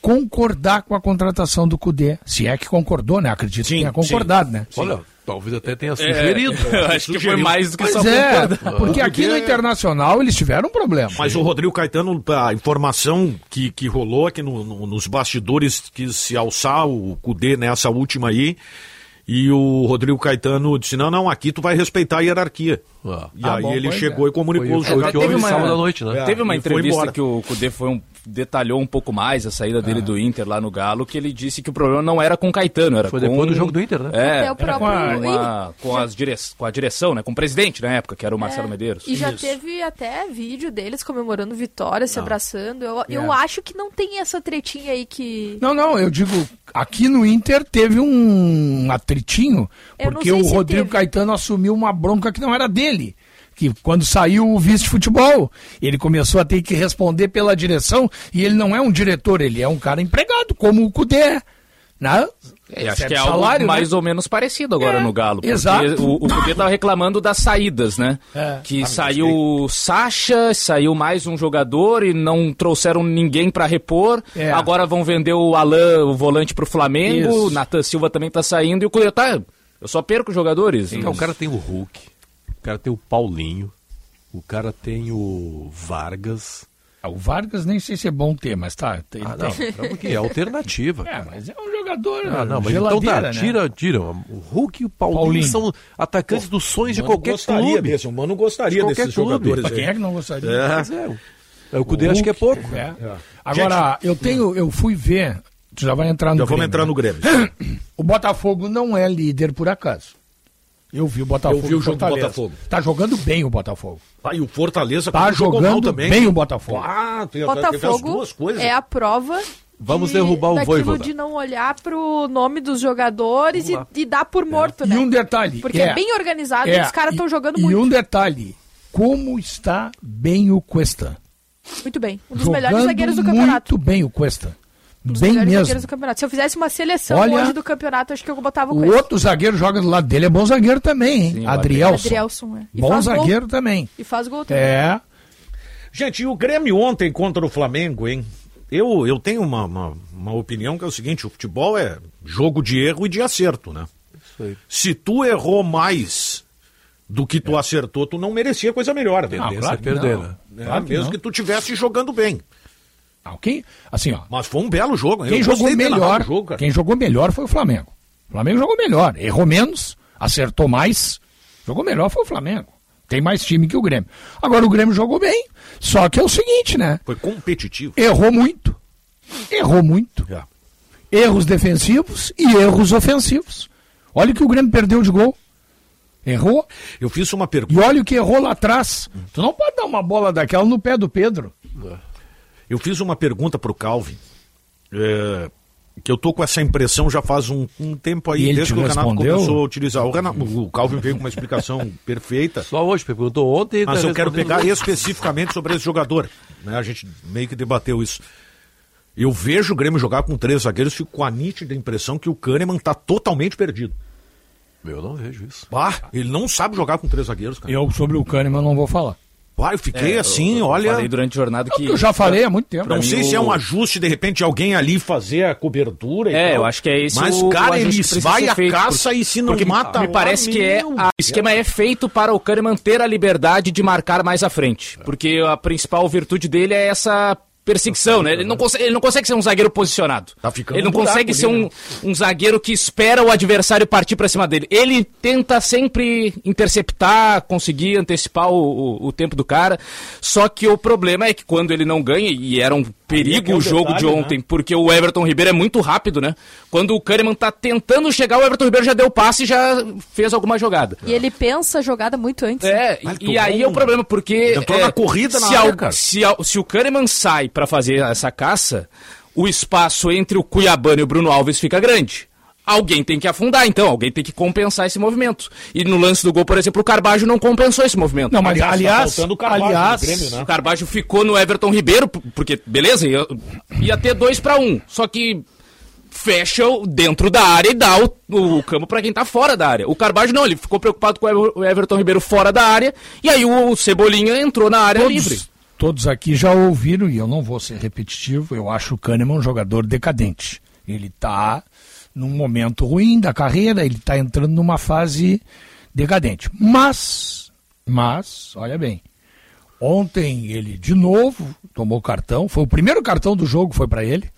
concordar com a contratação do Cudê. Se é que concordou, né? Acredito que tenha concordado, né? Olha, talvez até tenha É, sugerido. eu acho que foi mais do que Pois só é, concordar. porque aqui no Internacional eles tiveram um problema. Mas o Rodrigo Caetano, a informação que, que rolou aqui no- no- nos bastidores, quis se alçar o Cudê nessa última aí. E o Rodrigo Caetano disse: Não, não, aqui tu vai respeitar a hierarquia. E Ah, aí bom, ele chegou é. e comunicou Foi- os foi o que jogadores. houve sábado à noite, né? É, Teve uma entrevista que o Cudê foi um, detalhou um pouco mais a saída dele do Inter lá no Galo, que ele disse que o problema não era com o Caetano, era Foi com... depois do jogo do Inter, né? É, Até o próprio- com, a, com, as dire... com a direção, né? Com o presidente na época, que era o Marcelo É, Medeiros. E já Isso. teve até vídeo deles comemorando vitória, se abraçando. Eu, eu É. acho que não tem essa tretinha aí que. Não, não, eu digo, aqui no Inter teve um atritinho, Eu não porque o Rodrigo teve. Caetano assumiu uma bronca que não era dele. Que quando saiu o vice de futebol, ele começou a ter que responder pela direção, e ele não é um diretor, ele é um cara empregado, como o Cudê. Né? É, acho que é algo salário, né? mais ou menos parecido agora É, no Galo. Porque exato. O, o Cudê tava reclamando das saídas, né? É. Que Ah, saiu o Sacha, saiu mais um jogador e não trouxeram ninguém pra repor. É. Agora vão vender o Alan, o volante pro Flamengo. Isso. O Nathan Silva também tá saindo. E o Cudê tá... Eu só perco jogadores. Então, o cara tem o Hulk, o cara tem o Paulinho, o cara tem o Vargas. Ah, O Vargas nem sei se é bom ter, mas tá. Ele Ah, não, tem. é porque é alternativa. É, mas é um jogador. Ah, não, mas então tá, né? tira, tira. O Hulk e o Paulinho, Paulinho. são atacantes dos sonhos de qualquer gostaria clube. desse, o Mano gostaria De desses clube. jogadores. Aí. quem é que não gostaria? É. Mas é, o- o Cudê acho que é pouco. É. Agora, eu tenho, eu fui ver. Tu já vai entrar no Já vamos Grêmio, entrar né? no Grêmio. O Botafogo não é líder por acaso. Eu vi o Botafogo. Eu vi o jogo do Fortaleza. Botafogo. Tá jogando bem o Botafogo. Ah, e o Fortaleza Tá jogando também. bem o Botafogo. Ah, tem, teve as Botafogo duas coisas. é a prova. Vamos de- derrubar o Voivoda. de não olhar pro nome dos jogadores e, e dar por morto, E né? um detalhe. Porque é, bem organizado e é, os caras estão e- jogando E muito. um detalhe. Como está bem o Cuesta? Muito bem. Um dos Jogando melhores zagueiros do campeonato. muito bem o Cuesta. Um dos Bem melhores mesmo. zagueiros do campeonato. Se eu fizesse uma seleção Olha- hoje do campeonato, acho que eu botava o O outro zagueiro joga do lado dele, é bom zagueiro também, hein? Sim, Adrielson. Adrielson, é. E Bom faz gol. zagueiro também. E faz gol também. É. Gente, e o Grêmio ontem contra o Flamengo, hein? Eu, eu tenho uma, uma, uma opinião que é o seguinte: o futebol é jogo de erro e de acerto, né? Isso aí. Se tu errou mais do que tu acertou, tu não merecia coisa melhor. né? Não, claro perder, não. né? É, Claro que mesmo não. que tu tivesse jogando bem. Ah, quem, assim, ó. Mas foi um belo jogo. Quem Eu jogou melhor, jogo, quem jogou melhor foi o Flamengo. O Flamengo jogou melhor, errou menos, acertou mais, jogou melhor foi o Flamengo. Tem mais time que o Grêmio. Agora o Grêmio jogou bem, só que é o seguinte, né? Foi competitivo. Errou muito. Errou muito. É. Erros defensivos e erros ofensivos. Olha o que o Grêmio perdeu de gol. Errou. Eu fiz uma E pergunta. olha o que errou lá atrás. Tu não pode dar uma bola daquela no pé do Pedro. Eu fiz uma pergunta pro Calvin. é, que eu tô com essa impressão já faz um, um tempo aí, E ele desde te que o Renato respondeu? começou a utilizar. O, Renato, o Calvin veio com uma explicação perfeita. Só hoje, perguntou ontem. Mas tá eu quero pegar hoje. especificamente sobre esse jogador. Né? A gente meio que debateu isso. Eu vejo o Grêmio jogar com três zagueiros, fico com a nítida impressão que o Kahneman está totalmente perdido. Eu não vejo isso. Ah, ele não sabe jogar com três zagueiros, cara. Eu sobre o Kahneman não vou falar. Uai, eu fiquei É, assim, eu- eu olha. falei durante a jornada que. Eu já falei há muito tempo. Não sei se é um ajuste, de repente, de alguém ali fazer a cobertura e É, tal. eu acho que é esse Mas, o, cara, o ajuste ele que precisa vai feito, caça porque- e se não porque mata Me lá, parece que é, a- o esquema é feito para o Kahneman ter a liberdade de marcar mais à frente. Porque a principal virtude dele é essa perseguição, né? Ele não, consegue, ele não consegue ser um zagueiro posicionado. ficando ele não um consegue ser um, né? um zagueiro que espera o adversário partir para cima dele. Ele tenta sempre interceptar, conseguir antecipar o, o- o tempo do cara. Só que o problema é que quando ele não ganha, e era um perigo que é o jogo detalhe, de ontem, porque o Everton Ribeiro é muito rápido, né? Quando o Kahneman tá tentando chegar, o Everton Ribeiro já deu passe e já fez alguma jogada. E ele pensa a jogada muito antes. É, Mas e, e aí é o problema, porque. Entrou é, na corrida na se, área, se, se o Kahneman sai pra fazer essa caça, o espaço entre o Cuiabano e o Bruno Alves fica grande. Alguém tem que afundar, então, alguém tem que compensar esse movimento. E no lance do gol, por exemplo, o Carbajo não compensou esse movimento. Não, mas Aliás, tá o Carvalho aliás, Grêmio, né? O Carbajo ficou no Everton Ribeiro, porque, beleza, ia, ia ter dois pra um. Só que fecha o- dentro da área e dá o, o campo pra quem tá fora da área. O Carbajo não, ele ficou preocupado com o Ever- o Everton Ribeiro fora da área, e aí o Cebolinha entrou na área livre. todos, todos aqui já ouviram, e eu não vou ser repetitivo, eu acho o Kahneman um jogador decadente. Ele tá num momento ruim da carreira, ele tá entrando numa fase decadente. Mas, mas, olha bem, ontem ele de novo tomou cartão, foi o primeiro cartão do jogo, foi para ele.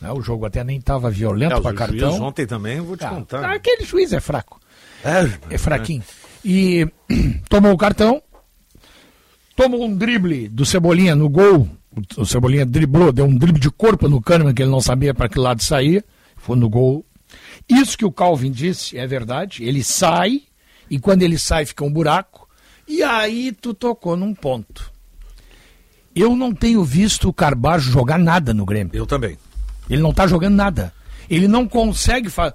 né? O jogo até nem estava violento É, para o cartão. juiz ontem também, eu vou te Ah, contar. Aquele juiz é fraco. É, É fraquinho. E tomou o cartão, tomou um drible do Cebolinha no gol. O- Cebolinha driblou, deu um drible de corpo no Kahneman, que ele não sabia para que lado saía. Foi no gol. Isso que o Calvin disse é verdade. Ele sai, e quando ele sai fica um buraco. E aí tu tocou num ponto. Eu não tenho visto o Carbajo jogar nada no Grêmio. Eu também. Ele não tá jogando nada. Ele não consegue fazer.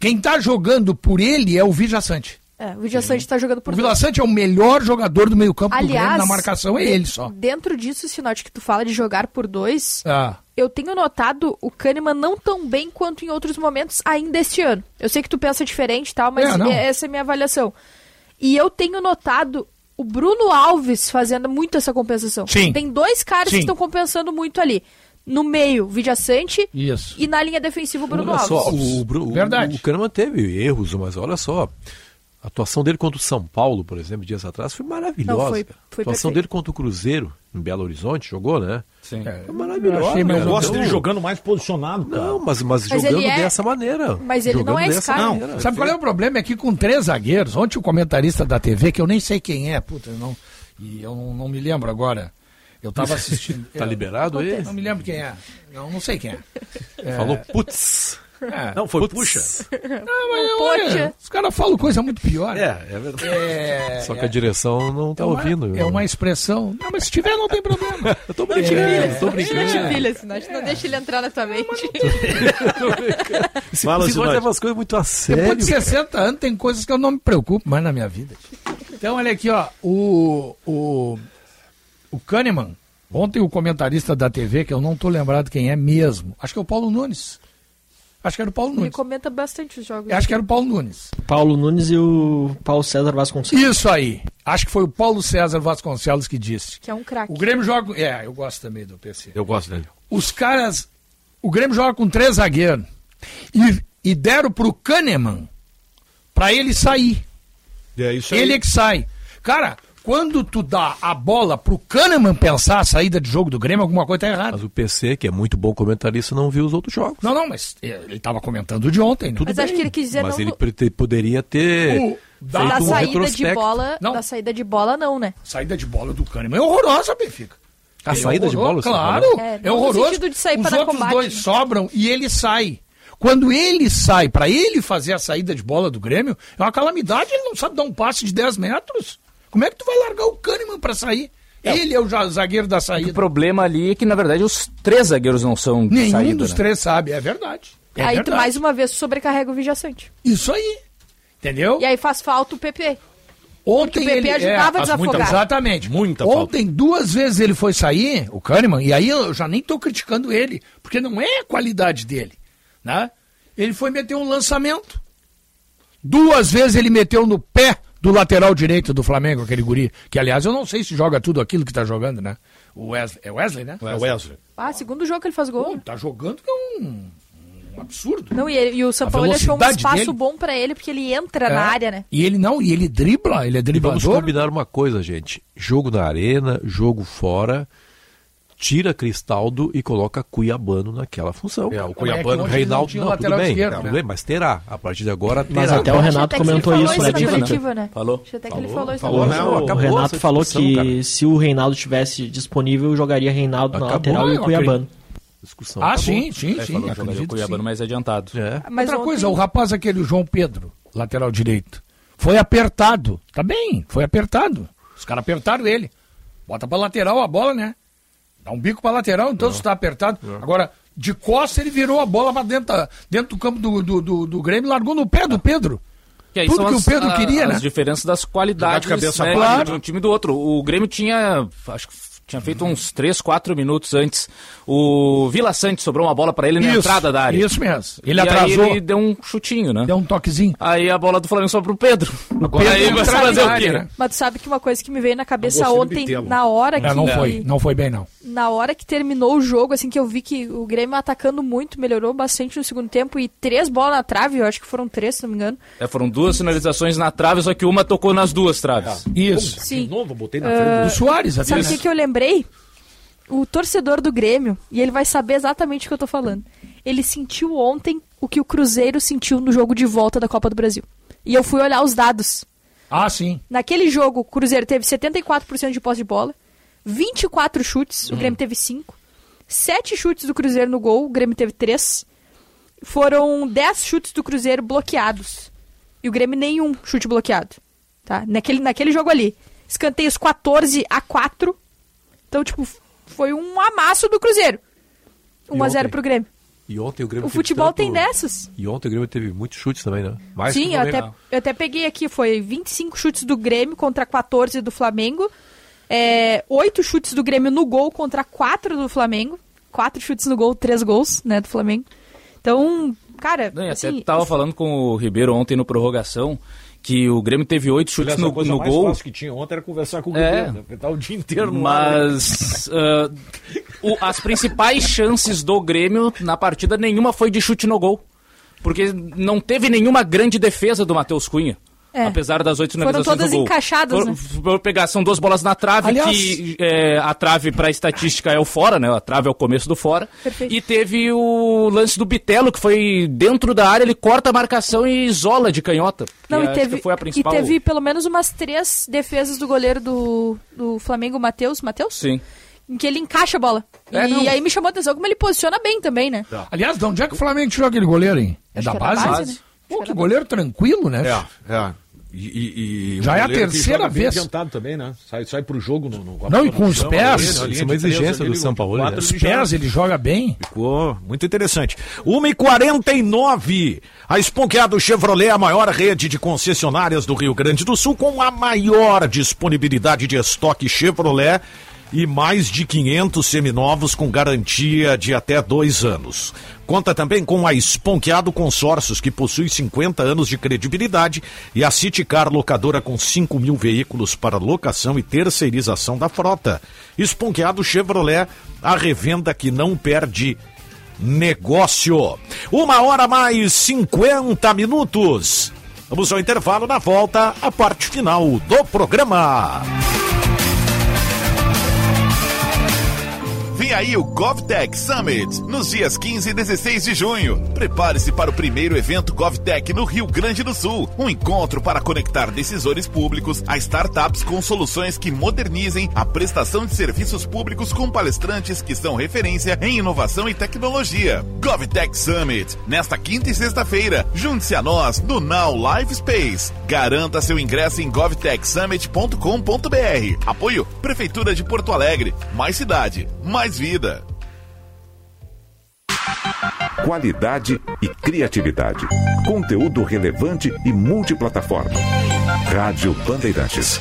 Quem tá jogando por ele é o Vija Sante. É, o Vidia Sante tá jogando por O Vila Sante é o melhor jogador do meio-campo do Grêmio na marcação, é ele só. Dentro disso, Sinote, que tu fala de jogar por dois, Ah, eu tenho notado o Kahneman não tão bem quanto em outros momentos ainda este ano. Eu sei que tu pensa diferente e tal, mas É, é- essa é a minha avaliação. E eu tenho notado o Bruno Alves fazendo muito essa compensação. Sim. Tem dois caras Sim. que estão compensando muito ali. No meio, Vidia Sante isso. e na linha defensiva, o Bruno Olha Alves. só, o, o, Verdade. o Kahneman teve erros, mas olha só. A atuação dele contra o São Paulo, por exemplo, dias atrás, foi maravilhosa. Não, foi- foi a atuação perfeito. dele contra o Cruzeiro, em Belo Horizonte, jogou, né? Sim. Foi maravilhosa. Eu achei mais Eu cara. gosto Não, dele jogando mais posicionado, cara. Não, mas, mas, Mas jogando é- dessa maneira. mas ele não Jogando é esse dessa cara. maneira. Não, sabe qual é o problema? É que com três zagueiros, ontem o comentarista da TV, que eu nem sei quem é, puta, eu não, e eu não, não me lembro agora. Eu tava assistindo. Tá eu- liberado aí? Não me lembro quem é. Não, não sei quem é. É, Falou putz. É. Não, foi puxa. Não, mas Poxa. olha, os caras falam coisa muito pior. É, é verdade. É, Só que a direção não tá é uma, ouvindo. É uma expressão. Não, mas se tiver, não tem problema. Eu tô brincando, É, eu tô brincando. Não te pilha, Sinote. Não deixa ele entrar na tua mente. Se, Sinote. leva as coisas muito a sério. Depois de 60 anos, tem coisas que eu não me preocupo mais na minha vida. Então, olha aqui, ó. O, o, o Kahneman, ontem o comentarista da TV, que eu não tô lembrado quem é mesmo, acho que é o Paulo Nunes. Acho que era o Paulo Ele Nunes. comenta bastante os jogos. Acho que era o Paulo Nunes. Paulo Nunes e o Paulo César Vasconcelos. Isso aí. Acho que foi o Paulo César Vasconcelos que disse. Que é um craque. O Grêmio joga. É, eu gosto também do PC. Eu gosto dele. Os caras. O Grêmio joga com três zagueiros. E, e deram pro Kahneman pra ele sair. É isso Ele é que sai. Cara, quando tu dá a bola pro Kahneman pensar a saída de jogo do Grêmio, alguma coisa tá errada. Mas o PC, que é muito bom comentarista, não viu os outros jogos. Não, não, mas eh, ele tava comentando o de ontem, né? Tudo Mas bem, acho que ele quis dizer mas não ele poderia ter O- da- feito Da um saída de bola, Não. da saída de bola não, né? Saída de bola do Kahneman é horrorosa, Benfica. A É saída de horroroso, bola, Claro? É, é, horroroso. de Os outros combate, dois né? sobram e ele sai. Quando ele sai, pra ele fazer a saída de bola do Grêmio, é uma calamidade, ele não sabe dar um passe de 10 metros. Como é que tu vai largar o Kahneman pra sair? Ele é o zagueiro da O saída. problema ali é que, na verdade, os três zagueiros não são de Nenhum saída, dos né? três sabe, é verdade. É aí tu verdade. mais uma vez sobrecarrega o Vidia Sante. Isso aí. Entendeu? E aí faz falta o PP. Ontem o PP ele ajudava é, a desafogar. muita- exatamente. Muita Ontem, duas vezes ele foi sair, o Kahneman, e aí eu já nem tô criticando ele, porque não é a qualidade dele, né? Ele foi meter um lançamento. Duas vezes ele meteu no pé do lateral direito do Flamengo, aquele guri, que aliás eu não sei se joga tudo aquilo que tá jogando, né? O Wesley, é Wesley, né? É Wesley. Ah, segundo jogo que ele faz gol. Pô, tá jogando que é um, absurdo. Não, e, ele- e o São Paulo achou um espaço dele. bom pra ele, porque ele entra É. na área, né? E ele não, e ele dribla, ele é E vamos driblador. combinar uma coisa, gente. Jogo na arena, jogo fora. Tira Cristaldo e coloca Cuiabano naquela função. É, o Cuiabano, hoje Reinaldo, não não, tudo bem, esquerdo, tudo né? bem, mas terá. A partir de agora terá. Mas até o Renato comentou isso, né, na Diva? coletiva, né? Falou. Até que ele falou isso falou, na não, o Renato falou que cara. se o Reinaldo tivesse disponível, jogaria Reinaldo na Acabou, lateral e o Cuiabano. Discussão. Ah, acabou. sim, sim, É, sim. falou que jogaria o acredito, Cuiabano sim. mais adiantado. É. Mas Outra ontem- coisa, o rapaz aquele, o João Pedro, lateral direito, foi apertado. Tá bem, foi apertado. Os caras apertaram ele. Bota pra lateral a bola, né? Dá um bico pra lateral, então se tá apertado. Agora, de costa ele virou a bola pra dentro, dentro do campo do, do, do, do Grêmio e largou no pé do Pedro. Que aí Tudo são que as, o Pedro a- queria, as né? diferenças das qualidades Jogar de cabeça né, para de um time do outro. O Grêmio tinha, acho que tinha feito uns 3, 4 minutos antes. O Vila Sante sobrou uma bola pra ele na Isso, entrada da área. Isso mesmo. Ele e atrasou, Aí ele deu um chutinho, né? deu um toquezinho. Aí a bola do Flamengo sobrou pro Pedro. Pedro aí você fazer o quê? né? Mas tu sabe que uma coisa que me veio na cabeça gostei do ontem, na hora que... Não, não foi, não foi bem não. Na hora que terminou o jogo, assim, que eu vi que o Grêmio atacando muito, melhorou bastante no segundo tempo, e três bolas na trave, eu acho que foram três, se não me engano. É, foram duas finalizações na trave, só que uma tocou nas duas traves. Isso. Sim. De novo, botei na frente Do Soares, até. Sabe o né? que, que eu lembrei? O torcedor do Grêmio, e ele vai saber exatamente o que eu tô falando. Ele sentiu ontem o que o Cruzeiro sentiu no jogo de volta da Copa do Brasil. E eu fui olhar os dados. Ah, sim. Naquele jogo, o Cruzeiro teve 74% de posse de bola, 24 chutes, o Grêmio teve 5. 7 chutes do Cruzeiro no gol, o Grêmio teve 3. Foram 10 chutes do Cruzeiro bloqueados. E o Grêmio nenhum chute bloqueado. Tá? Naquele, naquele jogo ali. Escanteios 14 a 4. Então, tipo, foi um amasso do Cruzeiro. 1 a 0 ontem? pro Grêmio. E ontem o Grêmio O futebol tanto- tem dessas. E ontem o Grêmio teve muitos chutes também, né? Mais que Sim, o eu até, eu até peguei aqui, foi 25 chutes do Grêmio contra 14 do Flamengo. É, 8 chutes do Grêmio no gol contra 4 do Flamengo. 4 chutes no gol, 3 gols, né, do Flamengo. Então, cara, Não, e até assim, tava falando com o Ribeiro ontem no prorrogação que o Grêmio teve oito chutes no, coisa no mais gol. fácil que tinha ontem era conversar com o É. Guilherme, porque tá o dia inteiro no ar. Mas ah, o- as principais chances do Grêmio na partida, nenhuma foi de chute no gol. Porque não teve nenhuma grande defesa do Matheus Cunha. É. Apesar das oito Foram finalizações todas do gol. encaixadas, For- né? for pegar, são duas bolas na trave, Aliás- que é, a trave para estatística é o fora, né? A trave é o começo do fora. Perfeito. E teve o lance do Bitelo, que foi dentro da área, ele corta a marcação e isola de canhota. Não, e teve, foi a e principal. teve pelo menos umas três defesas do goleiro do, do Flamengo, Matheus. Matheus? Sim. Em que ele encaixa a bola. É, e não. aí me chamou a atenção como ele posiciona bem também, né? Aliás, de onde é que o Flamengo tirou aquele goleiro, hein? É Acho da que é da base? base, né? Pô, que goleiro tranquilo, né? É, é. E, e- e Já é a terceira vez. adiantado também, né? Sai, sai pro jogo no, no Não, e com os chão, pés. ali, na Isso é uma exigência do São Paulo, né? Os pés, ele joga bem. Ficou muito interessante. 1h49. A Esponqueado Chevrolet é a maior rede de concessionárias do Rio Grande do Sul, com a maior disponibilidade de estoque Chevrolet e mais de 500 seminovos com garantia de até dois anos. Conta também com a Esponqueado Consórcios, que possui 50 anos de credibilidade, e a Citicar Locadora com 5 mil veículos para locação e terceirização da frota. Esponqueado Chevrolet, a revenda que não perde negócio. Uma hora mais 50 minutos. Vamos ao intervalo na volta, a parte final do programa. Vem aí o GovTech Summit, nos dias 15 e 16 de junho. Prepare-se para o primeiro evento GovTech no Rio Grande do Sul. Um encontro para conectar decisores públicos a startups com soluções que modernizem a prestação de serviços públicos com palestrantes que são referência em inovação e tecnologia. GovTech Summit, nesta quinta e sexta-feira. Junte-se a nós no Now Live Space. Garanta seu ingresso em govtechsummit.com.br. Apoio Prefeitura de Porto Alegre. Mais cidade, mais vida. Qualidade e criatividade. Conteúdo relevante e multiplataforma. Rádio Bandeirantes.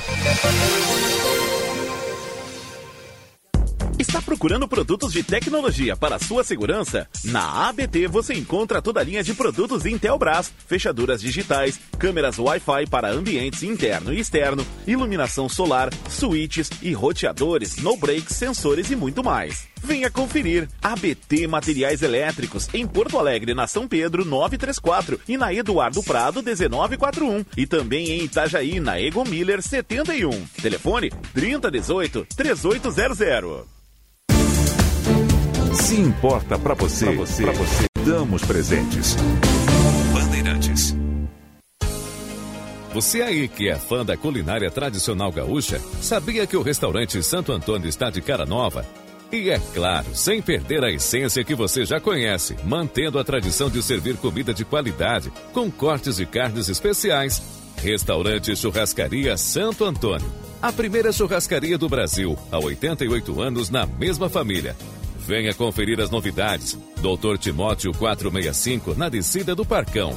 Está procurando produtos de tecnologia para sua segurança? Na ABT você encontra toda a linha de produtos Intelbras, fechaduras digitais, câmeras Wi-Fi para ambientes interno e externo, iluminação solar, switches e roteadores, no-break, sensores e muito mais. Venha conferir ABT Materiais Elétricos em Porto Alegre, na São Pedro 934 e na Eduardo Prado 1941 e também em Itajaí na Egon Miller 71. Telefone 3018 3800. Se importa pra você, pra você, pra você, damos presentes. Bandeirantes. Você aí que é fã da culinária tradicional gaúcha, sabia que o restaurante Santo Antônio está de cara nova? E é claro, sem perder a essência que você já conhece, mantendo a tradição de servir comida de qualidade, com cortes de carnes especiais. Restaurante Churrascaria Santo Antônio. A primeira churrascaria do Brasil, há 88 anos na mesma família. Venha conferir as novidades. Doutor Timóteo 465, na descida do Parcão.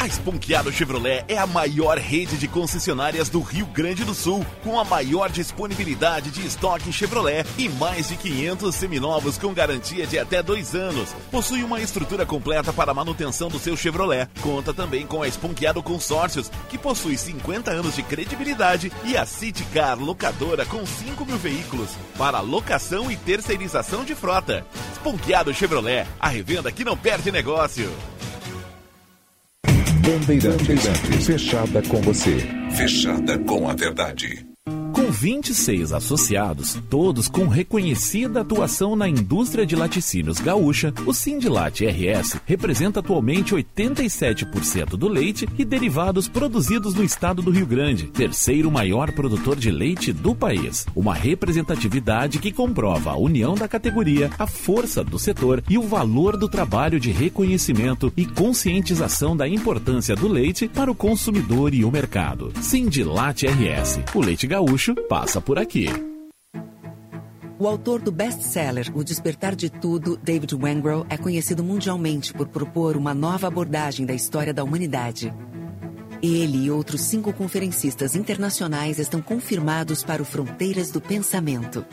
A Esponqueado Chevrolet é a maior rede de concessionárias do Rio Grande do Sul, com a maior disponibilidade de estoque Chevrolet e mais de 500 seminovos com garantia de até dois anos. Possui uma estrutura completa para a manutenção do seu Chevrolet. Conta também com a Esponqueado Consórcios, que possui 50 anos de credibilidade, e a City Car Locadora com 5 mil veículos para locação e terceirização de frota. Esponqueado Chevrolet, a revenda que não perde negócio. Bandeirantes, fechada com você. Fechada com a verdade. Com 26 associados, todos com reconhecida atuação na indústria de laticínios gaúcha, o Sindilat RS representa atualmente 87% do leite e derivados produzidos no estado do Rio Grande, terceiro maior produtor de leite do país. Uma representatividade que comprova a união da categoria, a força do setor e o valor do trabalho de reconhecimento e conscientização da importância do leite para o consumidor e o mercado. Sindilat RS, o leite gaúcho passa por aqui. O autor do best-seller O Despertar de Tudo, David Wengrow, é conhecido mundialmente por propor uma nova abordagem da história da humanidade. Ele e outros cinco conferencistas internacionais estão confirmados para o Fronteiras do Pensamento.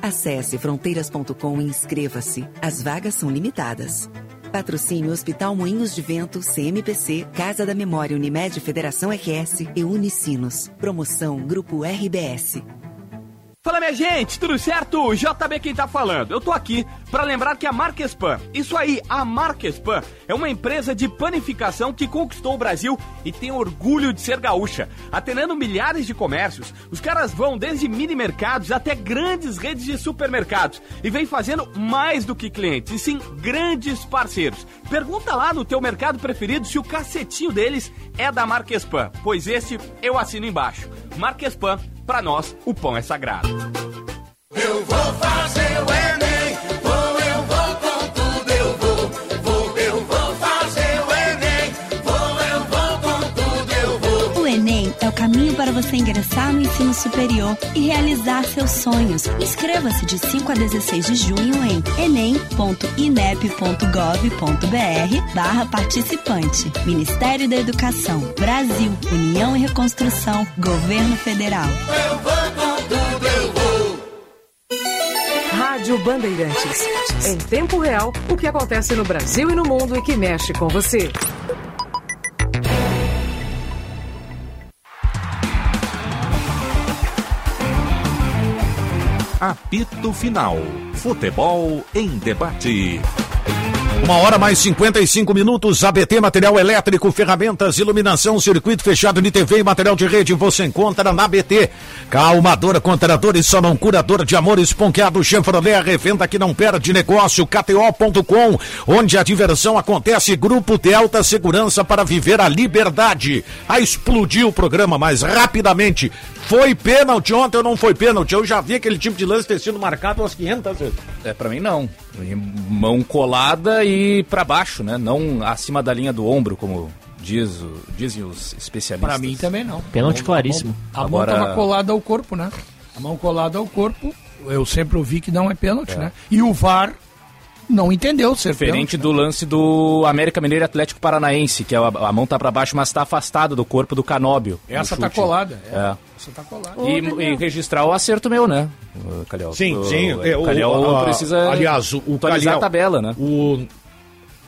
Acesse fronteiras.com e inscreva-se. As vagas são limitadas. Patrocínio Hospital Moinhos de Vento, CMPC, Casa da Memória Unimed Federação RS e Unicinos. Promoção Grupo RBS. Fala minha gente, tudo certo? JB quem tá falando. Eu tô aqui para lembrar que a Marquespan, isso aí, a Marquespan é uma empresa de panificação que conquistou o Brasil e tem orgulho de ser gaúcha. Atendendo milhares de comércios, os caras vão desde mini mercados até grandes redes de supermercados e vem fazendo mais do que clientes, e sim grandes parceiros. Pergunta lá no teu mercado preferido se o cacetinho deles é da Marquespan, pois esse eu assino embaixo. Marquespan Pra nós, o pão é sagrado. Eu vou fazer o para você ingressar no ensino superior e realizar seus sonhos. Inscreva-se de 5 a 16 de junho em enem.inep.gov.br barra participante. Ministério da Educação, Brasil, União e Reconstrução, Governo Federal. Eu vou com tudo, eu vou. Rádio Bandeirantes. Em tempo real, o que acontece no Brasil e no mundo e que mexe com você. Apito Final. Futebol em debate. Uma hora mais 55 minutos, ABT Material Elétrico, ferramentas, iluminação, circuito fechado de TV e material de rede você encontra na ABT. Calmadora, contradores, só não curador de amor, esponqueado, Chevrolet, revenda que não perde negócio, KTO.com, onde a diversão acontece, Grupo Delta Segurança para viver a liberdade. A explodir o programa mais rapidamente. Foi pênalti ontem ou não foi pênalti? Eu já vi aquele tipo de lance ter sido marcado umas 500 vezes. É, pra mim não. Mão colada e pra baixo, né? Não acima da linha do ombro, como diz, o- dizem os especialistas. Pra mim também não. Pênalti claríssimo. A mão, Agora- tava colada ao corpo, né? A mão colada ao corpo, eu sempre ouvi que não é pênalti, É. né? E o VAR não entendeu ser Diferente pênalti. do lance do América Mineiro e Atlético Paranaense, que a, a mão tá pra baixo, mas tá afastado do corpo do Canóbio. Essa tá colada. É. É. Tá colada. E, e registrar o acerto meu, né, o Calhau? Sim, o, sim. O, é, o- Calhau a- precisa aliás, o, o atualizar Calhau, a tabela, né? O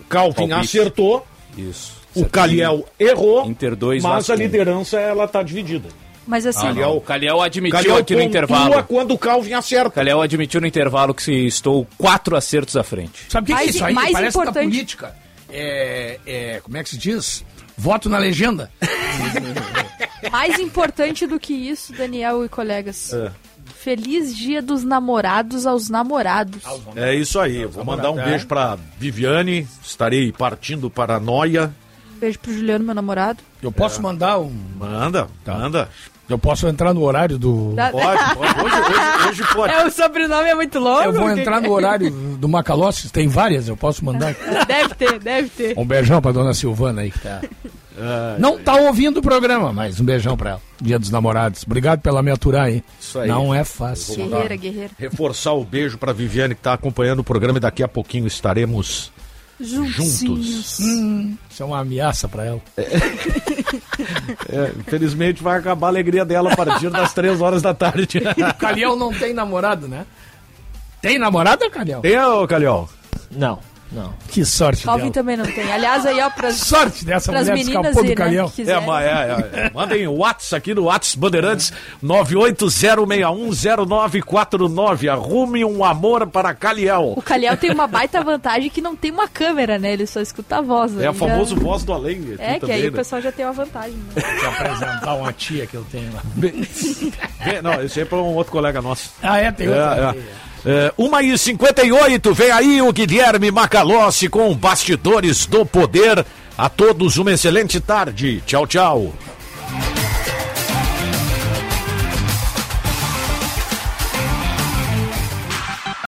Calvin Palpite. acertou, Isso. o Caliel errou, Inter 2, mas Vasco a liderança ela tá dividida. Mas assim, Ah, não. O Calhau admitiu Calhau aqui no intervalo. quando o Calvin acerta. Calhau admitiu no intervalo que se estou quatro acertos à frente. Sabe o que, que é isso aí? mais Parece da importante- política. É, é, como é que se diz? Voto na legenda. mais importante do que isso, Daniel e colegas. É. Feliz dia dos namorados aos namorados. É isso aí. Vou mandar um É. beijo pra Viviane. Estarei partindo para Noia. Beijo pro Juliano, meu namorado. Eu posso mandar um. Manda, manda. Eu posso entrar no horário do. Da- Pode, pode. Hoje, hoje, hoje pode. É, o sobrenome é muito longo. Eu vou entrar no horário do Macalossi, tem várias, eu posso mandar. Deve ter, deve ter. Um beijão pra dona Silvana aí que tá. Ah, Não tá ouvindo o programa, mas um beijão pra ela. Dia dos namorados. Obrigado pela me aturar aí. Isso aí. Não é fácil. Guerreira, guerreira. Reforçar o beijo pra Viviane que tá acompanhando o programa e daqui a pouquinho estaremos Juntinhos. Hum, isso é uma ameaça pra ela. É, infelizmente vai acabar a alegria dela a partir das três horas da tarde. O Calhão não tem namorado, né? Tem namorada, Calhão? Tem, ô Calhão? Não, não. Que sorte Calvin dela. também não tem. Aliás, aí, ó, pras, Sorte dessa pras mulher meninas escapou aí, do né, Calhão. que É, mas é, é, mandem o WhatsApp aqui no WhatsApp Bandeirantes 980610949. Arrume um amor para Caliel. O Caliel tem uma baita vantagem que não tem uma câmera, né? Ele só escuta a voz. É o famoso já... voz do além. É, que também, aí né? o pessoal já tem uma vantagem. Né? Vou apresentar uma tia que eu tenho lá. Não, esse aí é para um outro colega nosso. Ah, é? Tem outra. É, é, uma e 58 vem aí o Guilherme Macalossi com Bastidores do Poder. A todos uma excelente tarde. Tchau, tchau.